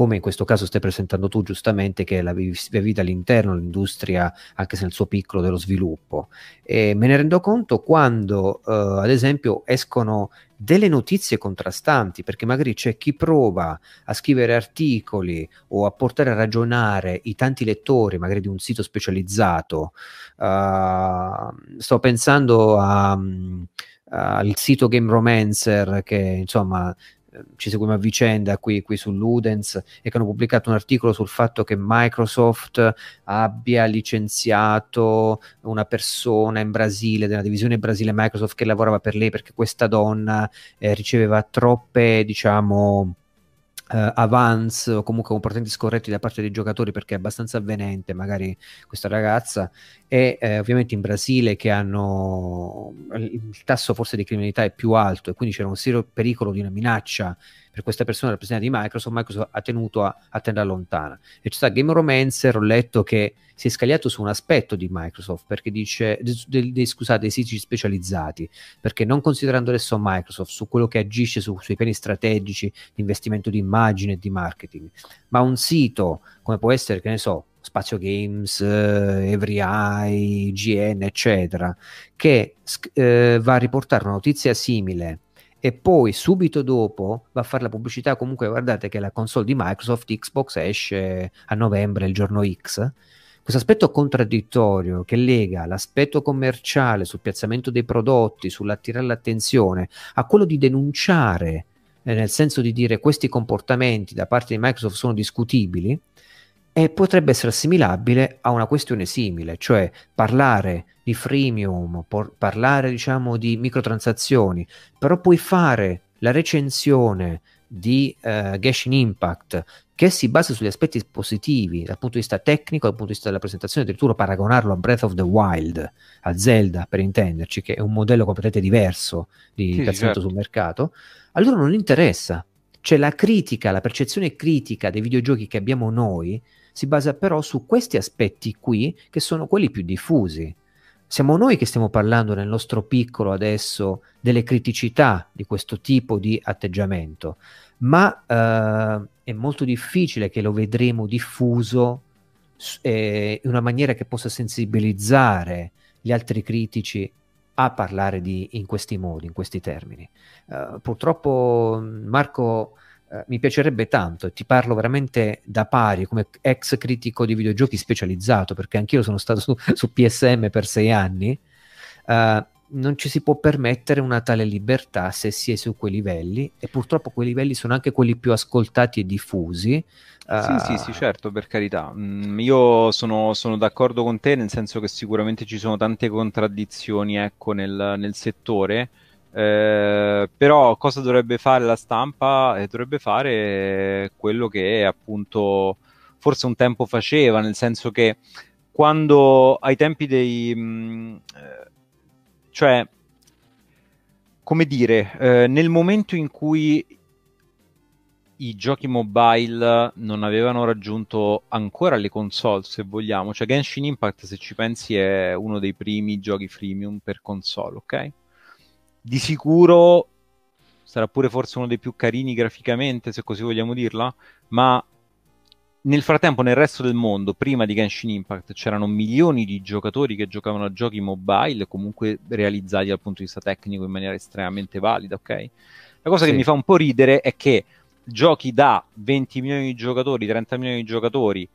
come in questo caso stai presentando tu giustamente, che la vita all'interno dell'industria, anche se nel suo piccolo, dello sviluppo. E me ne rendo conto quando, uh, ad esempio, escono delle notizie contrastanti, perché magari c'è chi prova a scrivere articoli o a portare a ragionare i tanti lettori, magari di un sito specializzato. Uh, sto pensando a, uh, al sito Game Romancer che insomma ci seguiamo a vicenda qui, qui su Ludens e che hanno pubblicato un articolo sul fatto che Microsoft abbia licenziato una persona in Brasile, della divisione Brasile Microsoft che lavorava per lei perché questa donna eh, riceveva troppe, diciamo, Uh, avance o comunque comportamenti scorretti da parte dei giocatori perché è abbastanza avvenente magari questa ragazza. E eh, ovviamente in Brasile che hanno il tasso forse di criminalità è più alto e quindi c'era un serio pericolo di una minaccia per questa persona rappresentata di Microsoft, Microsoft ha tenuto a, a tenerla lontana. E c'è stato Game Romancer, ho letto che si è scagliato su un aspetto di Microsoft, perché dice, de, de, scusate, dei siti specializzati, perché non considerando adesso Microsoft su quello che agisce su, sui piani strategici di investimento di immagine e di marketing, ma un sito come può essere, che ne so, Spazio Games, eh, Every Eye, GN, eccetera, che eh, va a riportare una notizia simile e poi subito dopo va a fare la pubblicità comunque guardate che la console di Microsoft Xbox esce a novembre il giorno X. Questo aspetto contraddittorio che lega l'aspetto commerciale sul piazzamento dei prodotti, sull'attirare l'attenzione, a quello di denunciare, eh, nel senso di dire questi comportamenti da parte di Microsoft sono discutibili, e potrebbe essere assimilabile a una questione simile, cioè parlare di freemium, por- parlare diciamo di microtransazioni, però poi fare la recensione di uh, Genshin Impact che si basa sugli aspetti positivi dal punto di vista tecnico, dal punto di vista della presentazione, addirittura paragonarlo a Breath of the Wild, a Zelda per intenderci, che è un modello completamente diverso di sì, certo. sul mercato, allora non interessa. Cioè la critica, la percezione critica dei videogiochi che abbiamo noi si basa però su questi aspetti qui che sono quelli più diffusi. Siamo noi che stiamo parlando nel nostro piccolo adesso delle criticità di questo tipo di atteggiamento, ma eh, è molto difficile che lo vedremo diffuso eh, in una maniera che possa sensibilizzare gli altri critici a parlare di, in questi modi, in questi termini. Uh, purtroppo Marco eh, mi piacerebbe tanto e ti parlo veramente da pari come ex critico di videogiochi specializzato perché anch'io sono stato su, su PSM per sei anni uh, non ci si può permettere una tale libertà se si è su quei livelli e purtroppo quei livelli sono anche quelli più ascoltati e diffusi uh, sì, sì, sì, certo, per carità. Mm, io sono, sono, d'accordo con te, nel senso che sicuramente ci sono tante contraddizioni ecco, nel, nel settore. Eh, però cosa dovrebbe fare la stampa? Eh, dovrebbe fare quello che appunto forse un tempo faceva, nel senso che quando ai tempi dei... Mh, mm, eh, cioè, come dire, eh, nel momento in cui i giochi mobile non avevano raggiunto ancora le console, se vogliamo, cioè Genshin Impact, se ci pensi, è uno dei primi giochi freemium per console, ok? Di sicuro sarà pure forse uno dei più carini graficamente, se così vogliamo dirla, ma nel frattempo nel resto del mondo, prima di Genshin Impact, c'erano milioni di giocatori che giocavano a giochi mobile, comunque realizzati dal punto di vista tecnico in maniera estremamente valida, ok? La cosa sì. che mi fa un po' ridere è che giochi da 20 milioni di giocatori, 30 milioni di giocatori,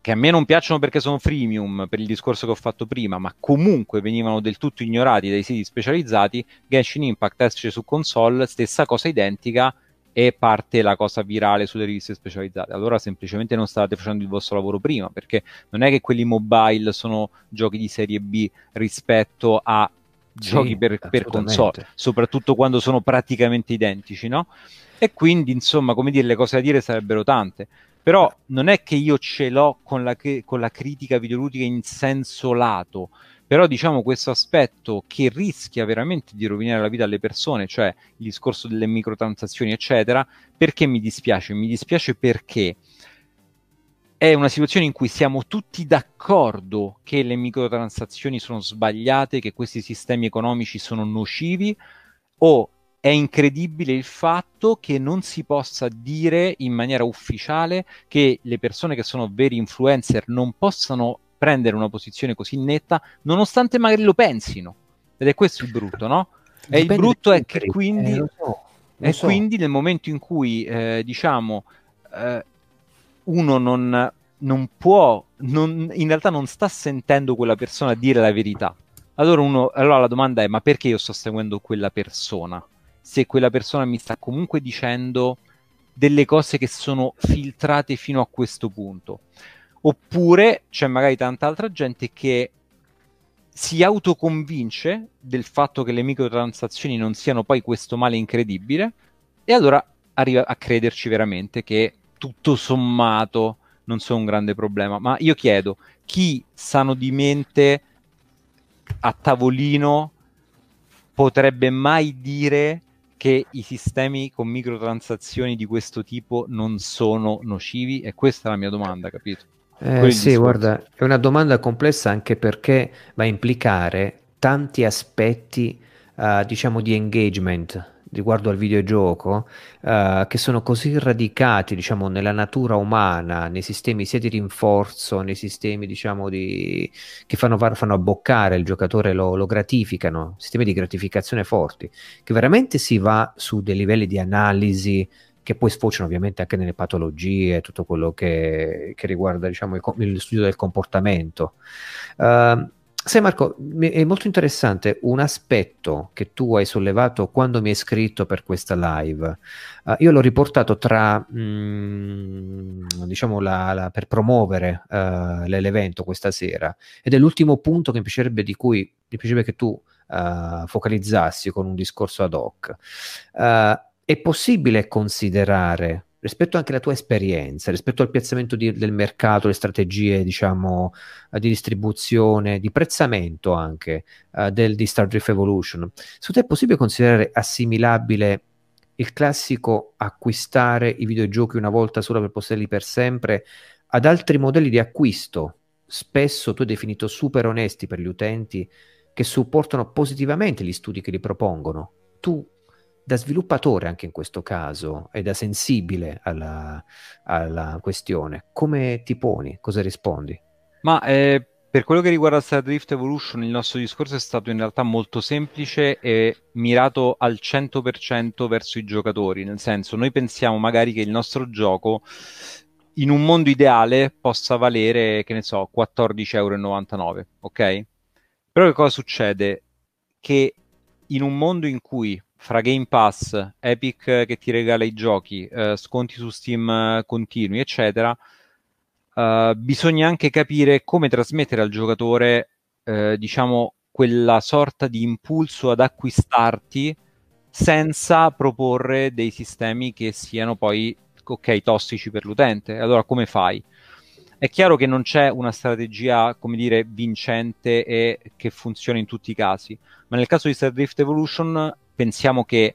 che a me non piacciono perché sono freemium per il discorso che ho fatto prima, ma comunque venivano del tutto ignorati dai siti specializzati. Genshin Impact esce su console, stessa cosa identica e parte la cosa virale sulle riviste specializzate. Allora semplicemente non state facendo il vostro lavoro prima, perché non è che quelli mobile sono giochi di serie B rispetto a giochi per, per console, soprattutto quando sono praticamente identici, no? E quindi, insomma, come dire, le cose da dire sarebbero tante. Però non è che io ce l'ho con la, con la critica videoludica in senso lato, però diciamo questo aspetto che rischia veramente di rovinare la vita alle persone, cioè il discorso delle microtransazioni, eccetera, perché mi dispiace? Mi dispiace perché è una situazione in cui siamo tutti d'accordo che le microtransazioni sono sbagliate, che questi sistemi economici sono nocivi, o è incredibile il fatto che non si possa dire in maniera ufficiale che le persone che sono veri influencer non possano prendere una posizione così netta, nonostante magari lo pensino. Ed è questo il brutto, no? E il brutto è che quindi, eh, so, è so. quindi nel momento in cui, eh, diciamo, eh, uno non, non può, non, in realtà non sta sentendo quella persona dire la verità. Allora, uno, allora la domanda è: ma perché io sto seguendo quella persona? Se quella persona mi sta comunque dicendo delle cose che sono filtrate fino a questo punto. Oppure c'è magari tanta altra gente che si autoconvince del fatto che le microtransazioni non siano poi questo male incredibile e allora arriva a crederci veramente che tutto sommato non sono un grande problema. Ma io chiedo, chi sano di mente a tavolino potrebbe mai dire che i sistemi con microtransazioni di questo tipo non sono nocivi? E questa è la mia domanda, capito? Eh, sì, guarda, è una domanda complessa anche perché va a implicare tanti aspetti, uh, diciamo, di engagement riguardo al videogioco uh, che sono così radicati diciamo nella natura umana nei sistemi sia di rinforzo nei sistemi diciamo di che fanno, fanno abboccare il giocatore lo, lo gratificano sistemi di gratificazione forti che veramente si va su dei livelli di analisi che poi sfociano ovviamente anche nelle patologie, tutto quello che, che riguarda diciamo, il, il, studio del comportamento. Uh, Sai Marco, è molto interessante un aspetto che tu hai sollevato quando mi hai scritto per questa live. Uh, io l'ho riportato tra, mh, mm, diciamo, la, la, per promuovere uh, l'evento questa sera ed è l'ultimo punto che mi piacerebbe di cui mi piacerebbe che tu uh, focalizzassi con un discorso ad hoc. è possibile considerare rispetto anche alla tua esperienza, rispetto al piazzamento di, del mercato, le strategie, diciamo, uh, di distribuzione, di prezzamento anche uh, del, di Star Drift Evolution, su te è possibile considerare assimilabile il classico acquistare i videogiochi una volta sola per possederli per sempre ad altri modelli di acquisto, spesso tu hai definito super onesti per gli utenti, che supportano positivamente gli studi che li propongono. Tu da sviluppatore anche in questo caso e da sensibile alla, alla questione, come ti poni? Cosa rispondi? Ma eh, per quello che riguarda Star Drift Evolution, il nostro discorso è stato in realtà molto semplice e mirato al 100% verso i giocatori, nel senso noi pensiamo magari che il nostro gioco in un mondo ideale possa valere, che ne so, 14,99 euro, ok? Però che cosa succede? Che in un mondo in cui fra Game Pass, Epic che ti regala i giochi, eh, sconti su Steam eh, continui, eccetera, eh, bisogna anche capire come trasmettere al giocatore, eh, diciamo, quella sorta di impulso ad acquistarti senza proporre dei sistemi che siano poi, ok, tossici per l'utente. Allora come fai? È chiaro che non c'è una strategia, come dire, vincente e che funziona in tutti i casi, ma nel caso di Star Drift Evolution pensiamo che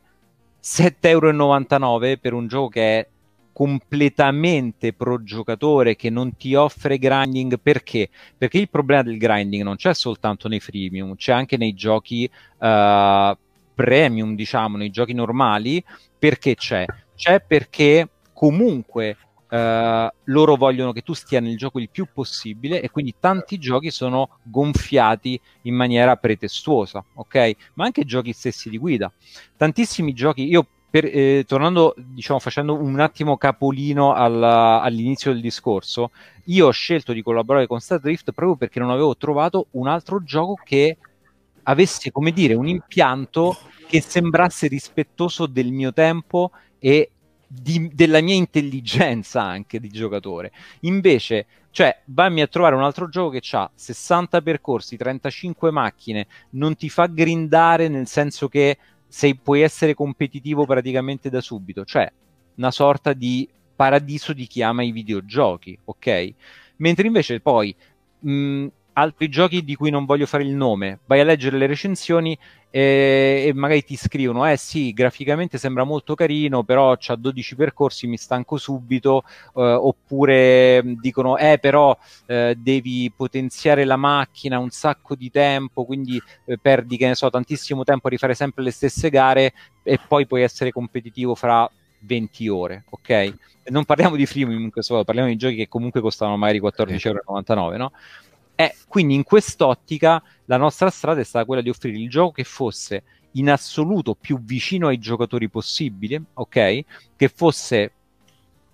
7,99 euro per un gioco che è completamente pro giocatore che non ti offre grinding perché? Perché il problema del grinding non c'è soltanto nei freemium, c'è anche nei giochi uh, premium, diciamo, nei giochi normali. Perché c'è? C'è perché comunque Uh, loro vogliono che tu stia nel gioco il più possibile e quindi tanti giochi sono gonfiati in maniera pretestuosa, ok? Ma anche giochi stessi di guida. Tantissimi giochi, io per, eh, tornando, diciamo, facendo un attimo capolino alla, all'inizio del discorso, io ho scelto di collaborare con Star Drift proprio perché non avevo trovato un altro gioco che avesse, come dire, un impianto che sembrasse rispettoso del mio tempo e di, della mia intelligenza anche di giocatore. Invece, cioè, vammi a trovare un altro gioco che ha 60 percorsi, 35 macchine, non ti fa grindare nel senso che sei, puoi essere competitivo praticamente da subito, cioè una sorta di paradiso di chi ama i videogiochi, ok? Mentre invece poi mh, altri giochi di cui non voglio fare il nome, vai a leggere le recensioni e, e magari ti scrivono, eh sì, graficamente sembra molto carino, però ha 12 percorsi, mi stanco subito, eh, oppure dicono, eh però eh, devi potenziare la macchina un sacco di tempo, quindi eh, perdi, che ne so, tantissimo tempo a rifare sempre le stesse gare e poi puoi essere competitivo fra 20 ore, ok? Non parliamo di freemium in questo caso, parliamo di giochi che comunque costano magari 14,99 euro, no? E quindi in quest'ottica la nostra strada è stata quella di offrire il gioco che fosse in assoluto più vicino ai giocatori possibile, ok? Che fosse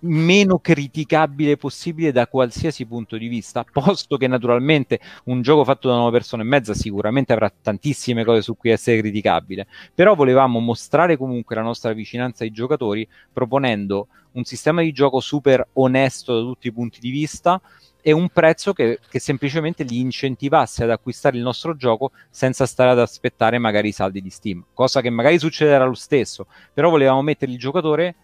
meno criticabile possibile da qualsiasi punto di vista, *laughs* posto che naturalmente un gioco fatto da una persona e mezza sicuramente avrà tantissime cose su cui essere criticabile, però volevamo mostrare comunque la nostra vicinanza ai giocatori proponendo un sistema di gioco super onesto da tutti i punti di vista, e un prezzo che, che, semplicemente li incentivasse ad acquistare il nostro gioco senza stare ad aspettare magari i saldi di Steam, cosa che magari succederà lo stesso, però volevamo mettere il giocatore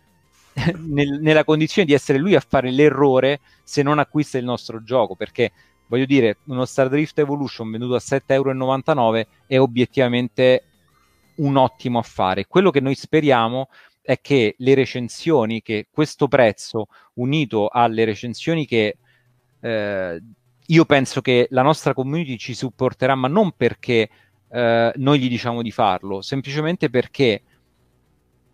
*laughs* nel, nella condizione di essere lui a fare l'errore se non acquista il nostro gioco, perché voglio dire, uno Star Drift Evolution venduto a 7,99 euro è obiettivamente un ottimo affare. Quello che noi speriamo è che le recensioni, che questo prezzo unito alle recensioni che eh, io penso che la nostra community ci supporterà, ma non perché eh, noi gli diciamo di farlo, semplicemente perché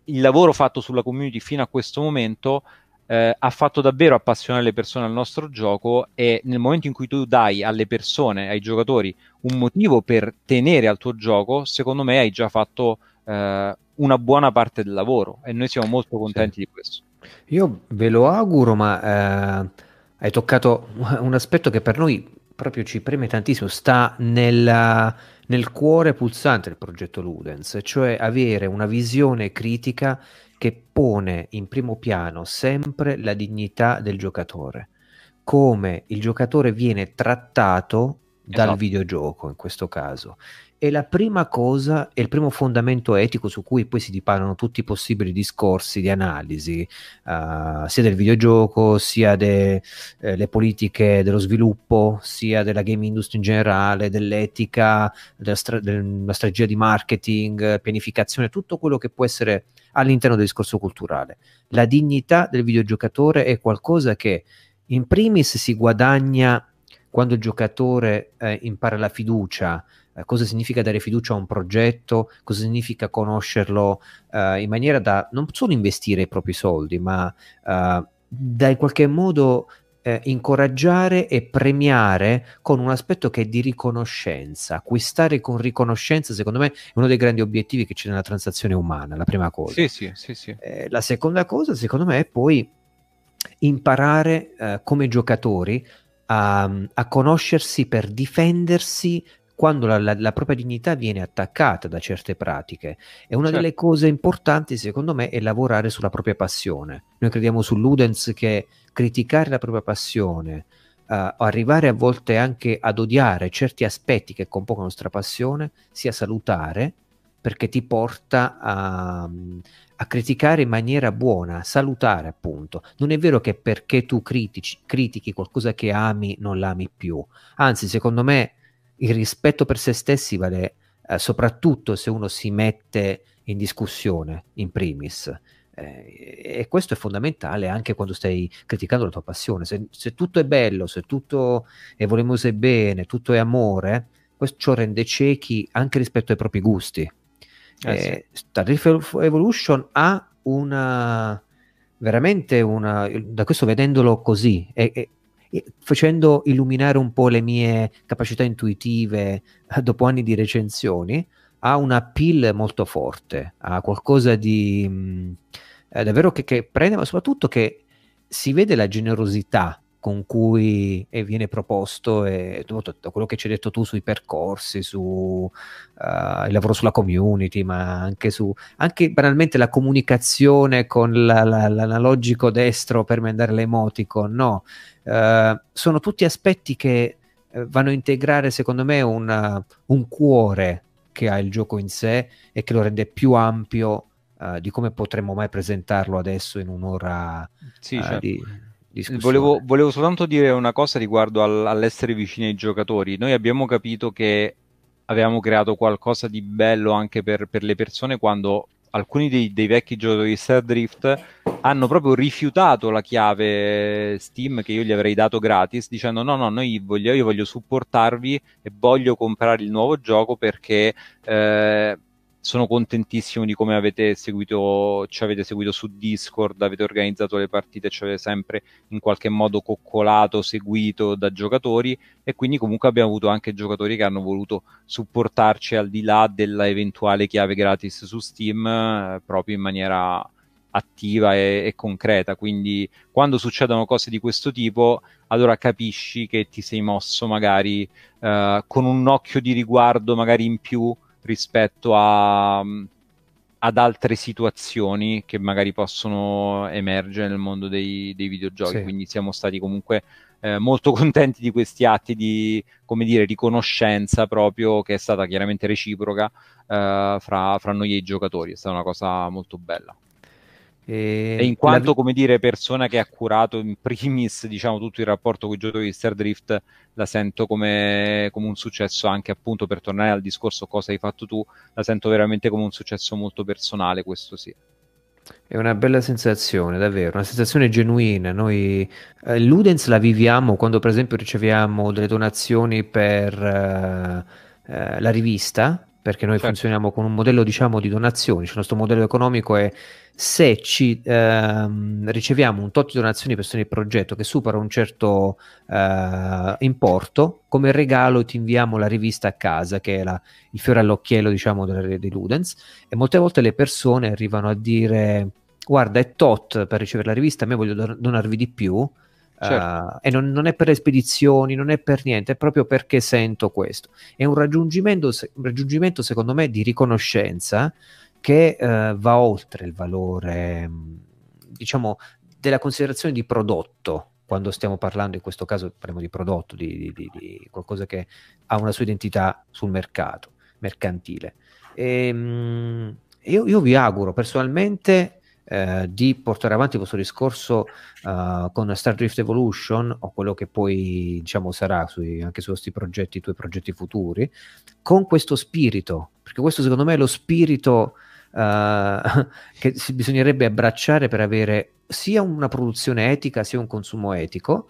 il lavoro fatto sulla community fino a questo momento eh, ha fatto davvero appassionare le persone al nostro gioco e nel momento in cui tu dai alle persone, ai giocatori, un motivo per tenere al tuo gioco, secondo me hai già fatto eh, una buona parte del lavoro e noi siamo molto contenti sì. di questo. Io ve lo auguro, ma eh, hai toccato un aspetto che per noi proprio ci preme tantissimo, sta nella, nel cuore pulsante del progetto Ludens, cioè avere una visione critica che pone in primo piano sempre la dignità del giocatore, come il giocatore viene trattato dal esatto. videogioco in questo caso è la prima cosa, è il primo fondamento etico su cui poi si dipanano tutti i possibili discorsi di analisi, uh, sia del videogioco, sia delle eh, politiche dello sviluppo, sia della game industry in generale, dell'etica, della, stra- della strategia di marketing, pianificazione, tutto quello che può essere all'interno del discorso culturale. La dignità del videogiocatore è qualcosa che in primis si guadagna quando il giocatore eh, impara la fiducia, eh, cosa significa dare fiducia a un progetto, cosa significa conoscerlo eh, in maniera da non solo investire i propri soldi, ma eh, da in qualche modo eh, incoraggiare e premiare con un aspetto che è di riconoscenza. Acquistare con riconoscenza, secondo me, è uno dei grandi obiettivi che c'è nella transazione umana, la prima cosa. Sì, sì, sì, sì. Eh, la seconda cosa, secondo me, è poi imparare eh, come giocatori a, a, conoscersi per difendersi quando la, la, la, propria dignità viene attaccata da certe pratiche. E una certo. delle cose importanti, secondo me, è lavorare sulla propria passione. Noi crediamo su Ludens che criticare la propria passione, uh, arrivare a volte anche ad odiare certi aspetti che compongono la nostra passione, sia salutare perché ti porta a, a, criticare in maniera buona, salutare appunto. Non è vero che perché tu critici, critichi qualcosa che ami non l'ami più. Anzi, secondo me il rispetto per se stessi vale eh, soprattutto se uno si mette in discussione in primis. Eh, e questo è fondamentale anche quando stai criticando la tua passione. Se, se tutto è bello, se tutto è volemoso e bene, tutto è amore, questo ciò rende ciechi anche rispetto ai propri gusti. Eh, sì. Star Evolution ha una veramente una da questo vedendolo così è, è, facendo illuminare un po' le mie capacità intuitive eh, dopo anni di recensioni, ha una pill molto forte, ha qualcosa di mh, mm, eh, davvero che, che, prende, ma soprattutto che si vede la generosità con cui viene proposto e tutto, quello che ci hai detto tu sui percorsi, su uh, il lavoro sulla community, ma anche su anche banalmente la comunicazione con la, la, l'analogico destro per mandare le emoticon, no? Uh, sono tutti aspetti che uh, vanno a integrare, secondo me, una, un cuore che ha il gioco in sé e che lo rende più ampio uh, di come potremmo mai presentarlo adesso in un'ora sì, certo. di Volevo, volevo, soltanto dire una cosa riguardo al, all'essere vicini ai giocatori. Noi abbiamo capito che avevamo creato qualcosa di bello anche per, per le persone quando alcuni dei, dei, vecchi giocatori di Star Drift hanno proprio rifiutato la chiave Steam che io gli avrei dato gratis dicendo no no noi voglio, io voglio supportarvi e voglio comprare il nuovo gioco perché eh, sono contentissimo di come avete seguito, ci avete seguito su Discord, avete organizzato le partite, ci avete sempre in qualche modo coccolato, seguito da giocatori e quindi comunque abbiamo avuto anche giocatori che hanno voluto supportarci al di là della eventuale chiave gratis su Steam eh, proprio in maniera attiva e, e, concreta. Quindi quando succedono cose di questo tipo, allora capisci che ti sei mosso magari eh, con un occhio di riguardo magari in più rispetto a, ad altre situazioni che magari possono emergere nel mondo dei, dei videogiochi. Sì. Quindi siamo stati comunque eh, molto *laughs* contenti di questi atti di, come dire, riconoscenza proprio che è stata chiaramente reciproca eh, fra, fra noi e i giocatori. È stata una cosa molto bella. E, e in quanto, la... come dire, persona che ha curato in primis, diciamo, tutto il rapporto con i giocatori di Star Drift, la sento come, come, un successo anche appunto per tornare al discorso cosa hai fatto tu, la sento veramente come un successo molto personale, questo sì. È una bella sensazione, davvero, una sensazione genuina. Noi eh, Ludens la viviamo quando, per esempio, riceviamo delle donazioni per eh, eh, la rivista, perché noi certo. funzioniamo con un modello, diciamo, di donazioni. Cioè, il nostro modello economico è se ci ehm, riceviamo un tot di donazioni per il progetto che supera un certo eh, importo, come regalo ti inviamo la rivista a casa, che è la, il fiore all'occhiello, diciamo, dei Ludens, e molte volte le persone arrivano a dire guarda è tot per ricevere la rivista, a me voglio donarvi di più. Certo. Uh, e non, non, è per le spedizioni, non è per niente, è proprio perché sento questo. È un raggiungimento, un raggiungimento secondo me, di riconoscenza che uh, va oltre il valore, diciamo, della considerazione di prodotto. Quando stiamo parlando, in questo caso parliamo di prodotto, di, di, di qualcosa che ha una sua identità sul mercato mercantile. E, um, io, io vi auguro personalmente eh, di portare avanti questo discorso uh, con Star Drift Evolution o quello che poi diciamo sarà sui, anche su questi progetti, i tuoi progetti futuri, con questo spirito, perché questo secondo me è lo spirito uh, *laughs* che si bisognerebbe abbracciare per avere sia una produzione etica sia un consumo etico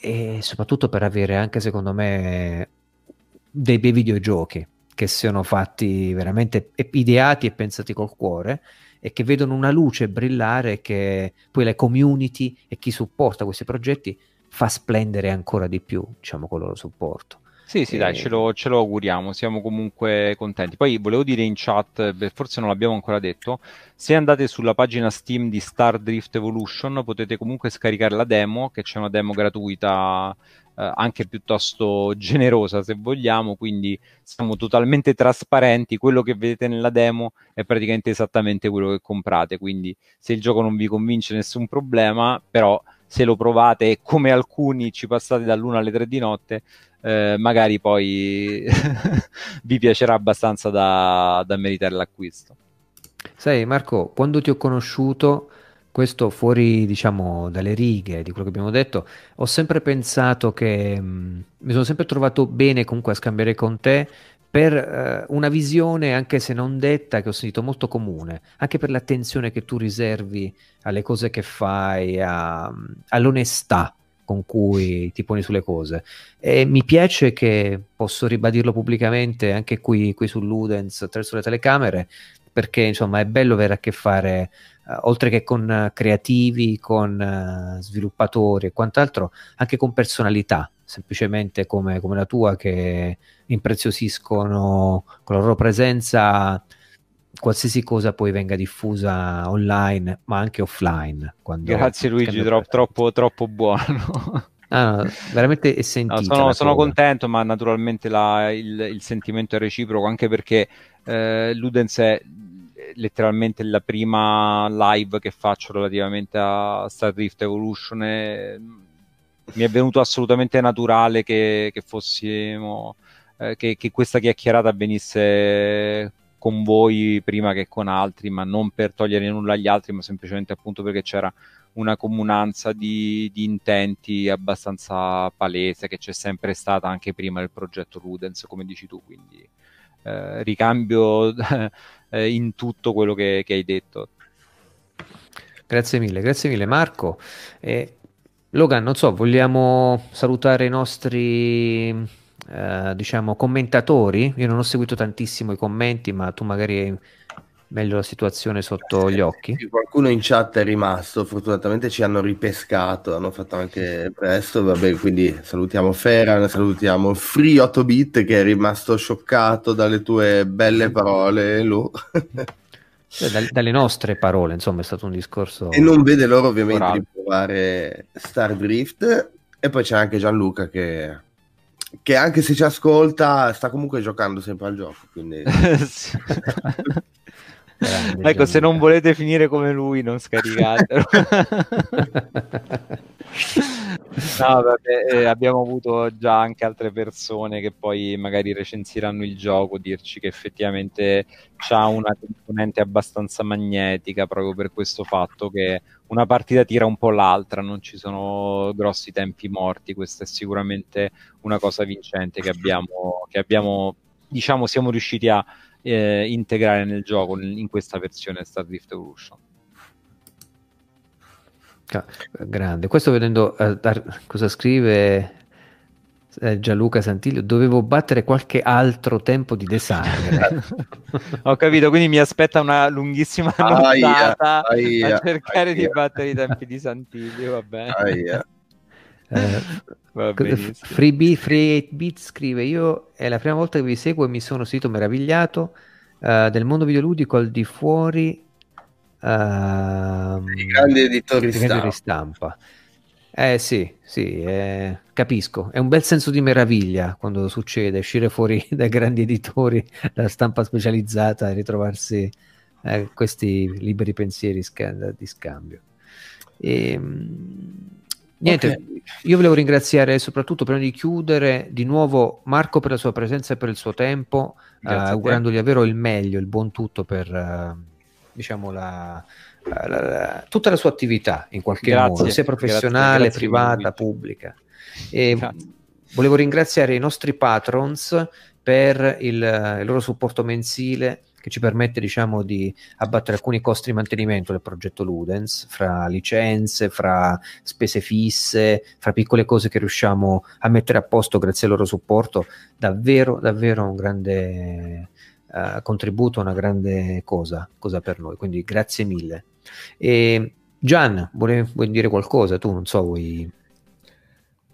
e soprattutto per avere anche secondo me dei bei videogiochi che siano fatti veramente ideati e pensati col cuore e che vedono una luce brillare che poi le community e chi supporta questi progetti fa splendere ancora di più, diciamo, con il loro supporto. Sì, sì, e... dai, ce lo, ce lo, auguriamo, siamo comunque contenti. Poi volevo dire in chat, forse non l'abbiamo ancora detto, se andate sulla pagina Steam di Star Drift Evolution potete comunque scaricare la demo, che c'è una demo gratuita eh, anche piuttosto generosa se vogliamo, quindi siamo totalmente trasparenti, quello che vedete nella demo è praticamente esattamente quello che comprate, quindi se il gioco non vi convince nessun problema, però se lo provate come alcuni ci passate dall'una alle tre di notte, eh, magari poi *laughs* vi piacerà abbastanza da, da meritare l'acquisto. Sai Marco, quando ti ho conosciuto questo fuori, diciamo, dalle righe di quello che abbiamo detto, ho sempre pensato che mh, mm, mi sono sempre trovato bene comunque a scambiare con te per eh, una visione, anche se non detta, che ho sentito molto comune, anche per l'attenzione che tu riservi alle cose che fai, a, all'onestà con cui ti poni sulle cose. E mi piace che posso ribadirlo pubblicamente anche qui, qui su Ludens attraverso le telecamere, perché insomma è bello avere a che fare Uh, oltre che con uh, creativi, con uh, sviluppatori e quant'altro, anche con personalità, semplicemente come, come, la tua, che impreziosiscono con la loro presenza qualsiasi cosa poi venga diffusa online, ma anche offline. Grazie Luigi, troppo, troppo, troppo buono. *laughs* Ah, veramente è sentito. No, sono, sono contento, ma naturalmente la, il, il, sentimento è reciproco, anche perché eh, Ludens è letteralmente la prima live che faccio relativamente a Star Drift Evolution e mi è venuto assolutamente naturale che, che fossimo eh, che, che, questa chiacchierata avvenisse con voi prima che con altri, ma non per togliere nulla agli altri, ma semplicemente appunto perché c'era una comunanza di, di intenti abbastanza palese che c'è sempre stata anche prima del progetto Ludens, come dici tu, quindi eh, ricambio *laughs* eh, in tutto quello che, che, hai detto. Grazie mille, grazie mille Marco. Eh, Logan, non so, vogliamo salutare i nostri eh, diciamo commentatori? Io non ho seguito tantissimo i commenti, ma tu magari meglio la situazione sotto gli occhi. Sì, qualcuno in chat è rimasto, fortunatamente ci hanno ripescato, hanno fatto anche presto, vabbè, quindi salutiamo Ferran, salutiamo Free 8 bit che è rimasto scioccato dalle tue belle parole, Lu. Cioè, dalle nostre parole, insomma, è stato un discorso... E non vede loro ovviamente Morale. di provare Star Drift, e poi c'è anche Gianluca che che anche se ci ascolta sta comunque giocando sempre al gioco quindi *laughs* *laughs* Grande, ecco, se non volete finire come lui, non scaricatelo. *laughs* no, vabbè, eh, abbiamo avuto già anche altre persone che poi magari recensiranno il gioco, dirci che effettivamente ha una componente abbastanza magnetica proprio per questo fatto che una partita tira un po' l'altra, non ci sono grossi tempi morti, questa è sicuramente una cosa vincente che abbiamo, che abbiamo diciamo, siamo riusciti a eh, integrare nel gioco in questa versione Star Drift Evolution. grande, questo vedendo uh, dar, cosa scrive eh, Gianluca Santiglio, dovevo battere qualche altro tempo di design. *laughs* Ho capito, quindi mi aspetta una lunghissima nottata a cercare aia. di battere i tempi di Santiglio, va bene. Eh, Freebie Free 8 Bit scrive: Io è la prima volta che vi seguo e mi sono sentito meravigliato uh, del mondo videoludico al di fuori I grandi editori stampa. stampa. Eh sì, sì, eh, capisco. È un bel senso di meraviglia quando succede uscire fuori *laughs* dai grandi editori, dalla stampa specializzata e ritrovarsi eh, questi liberi pensieri sc- di scambio. E, ehm, niente, okay. io volevo ringraziare soprattutto prima di chiudere di nuovo Marco per la sua presenza e per il suo tempo, uh, augurandogli davvero il meglio, il buon tutto per uh, diciamo la, la, la, tutta la sua attività in qualche grazie, modo, sia professionale, grazie, privata, grazie, pubblica. E volevo ringraziare i nostri patrons per il, il loro supporto mensile che ci permette diciamo di abbattere alcuni costi di mantenimento del progetto Ludens, fra licenze, fra spese fisse, fra piccole cose che riusciamo a mettere a posto grazie al loro supporto, davvero, davvero un grande uh, contributo, una grande cosa, cosa per noi, quindi grazie mille. E Gian, vuoi, vuoi dire qualcosa? Tu non so, vuoi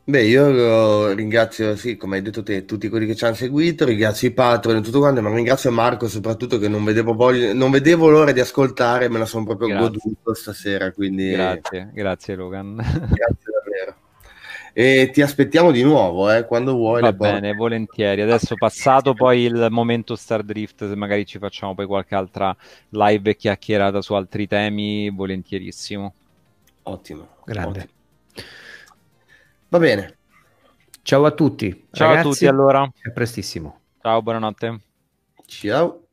Beh, io ringrazio, sì, come hai detto te, tutti quelli che ci hanno seguito, ringrazio i patron e tutto quanto, ma ringrazio Marco soprattutto che non vedevo, voglia, non vedevo l'ora di ascoltare, me la sono proprio grazie. goduto stasera, quindi... Grazie, grazie Logan. Grazie davvero. E ti aspettiamo di nuovo, eh, quando vuoi. Va bene, porte. volentieri. Adesso passato poi il momento Star Drift, se magari ci facciamo poi qualche altra live chiacchierata su altri temi, volentierissimo. Ottimo. Grande. Ottimo. Va bene. Ciao a tutti. Ciao Ragazzi, a tutti allora. A prestissimo. Ciao, buonanotte. Ciao.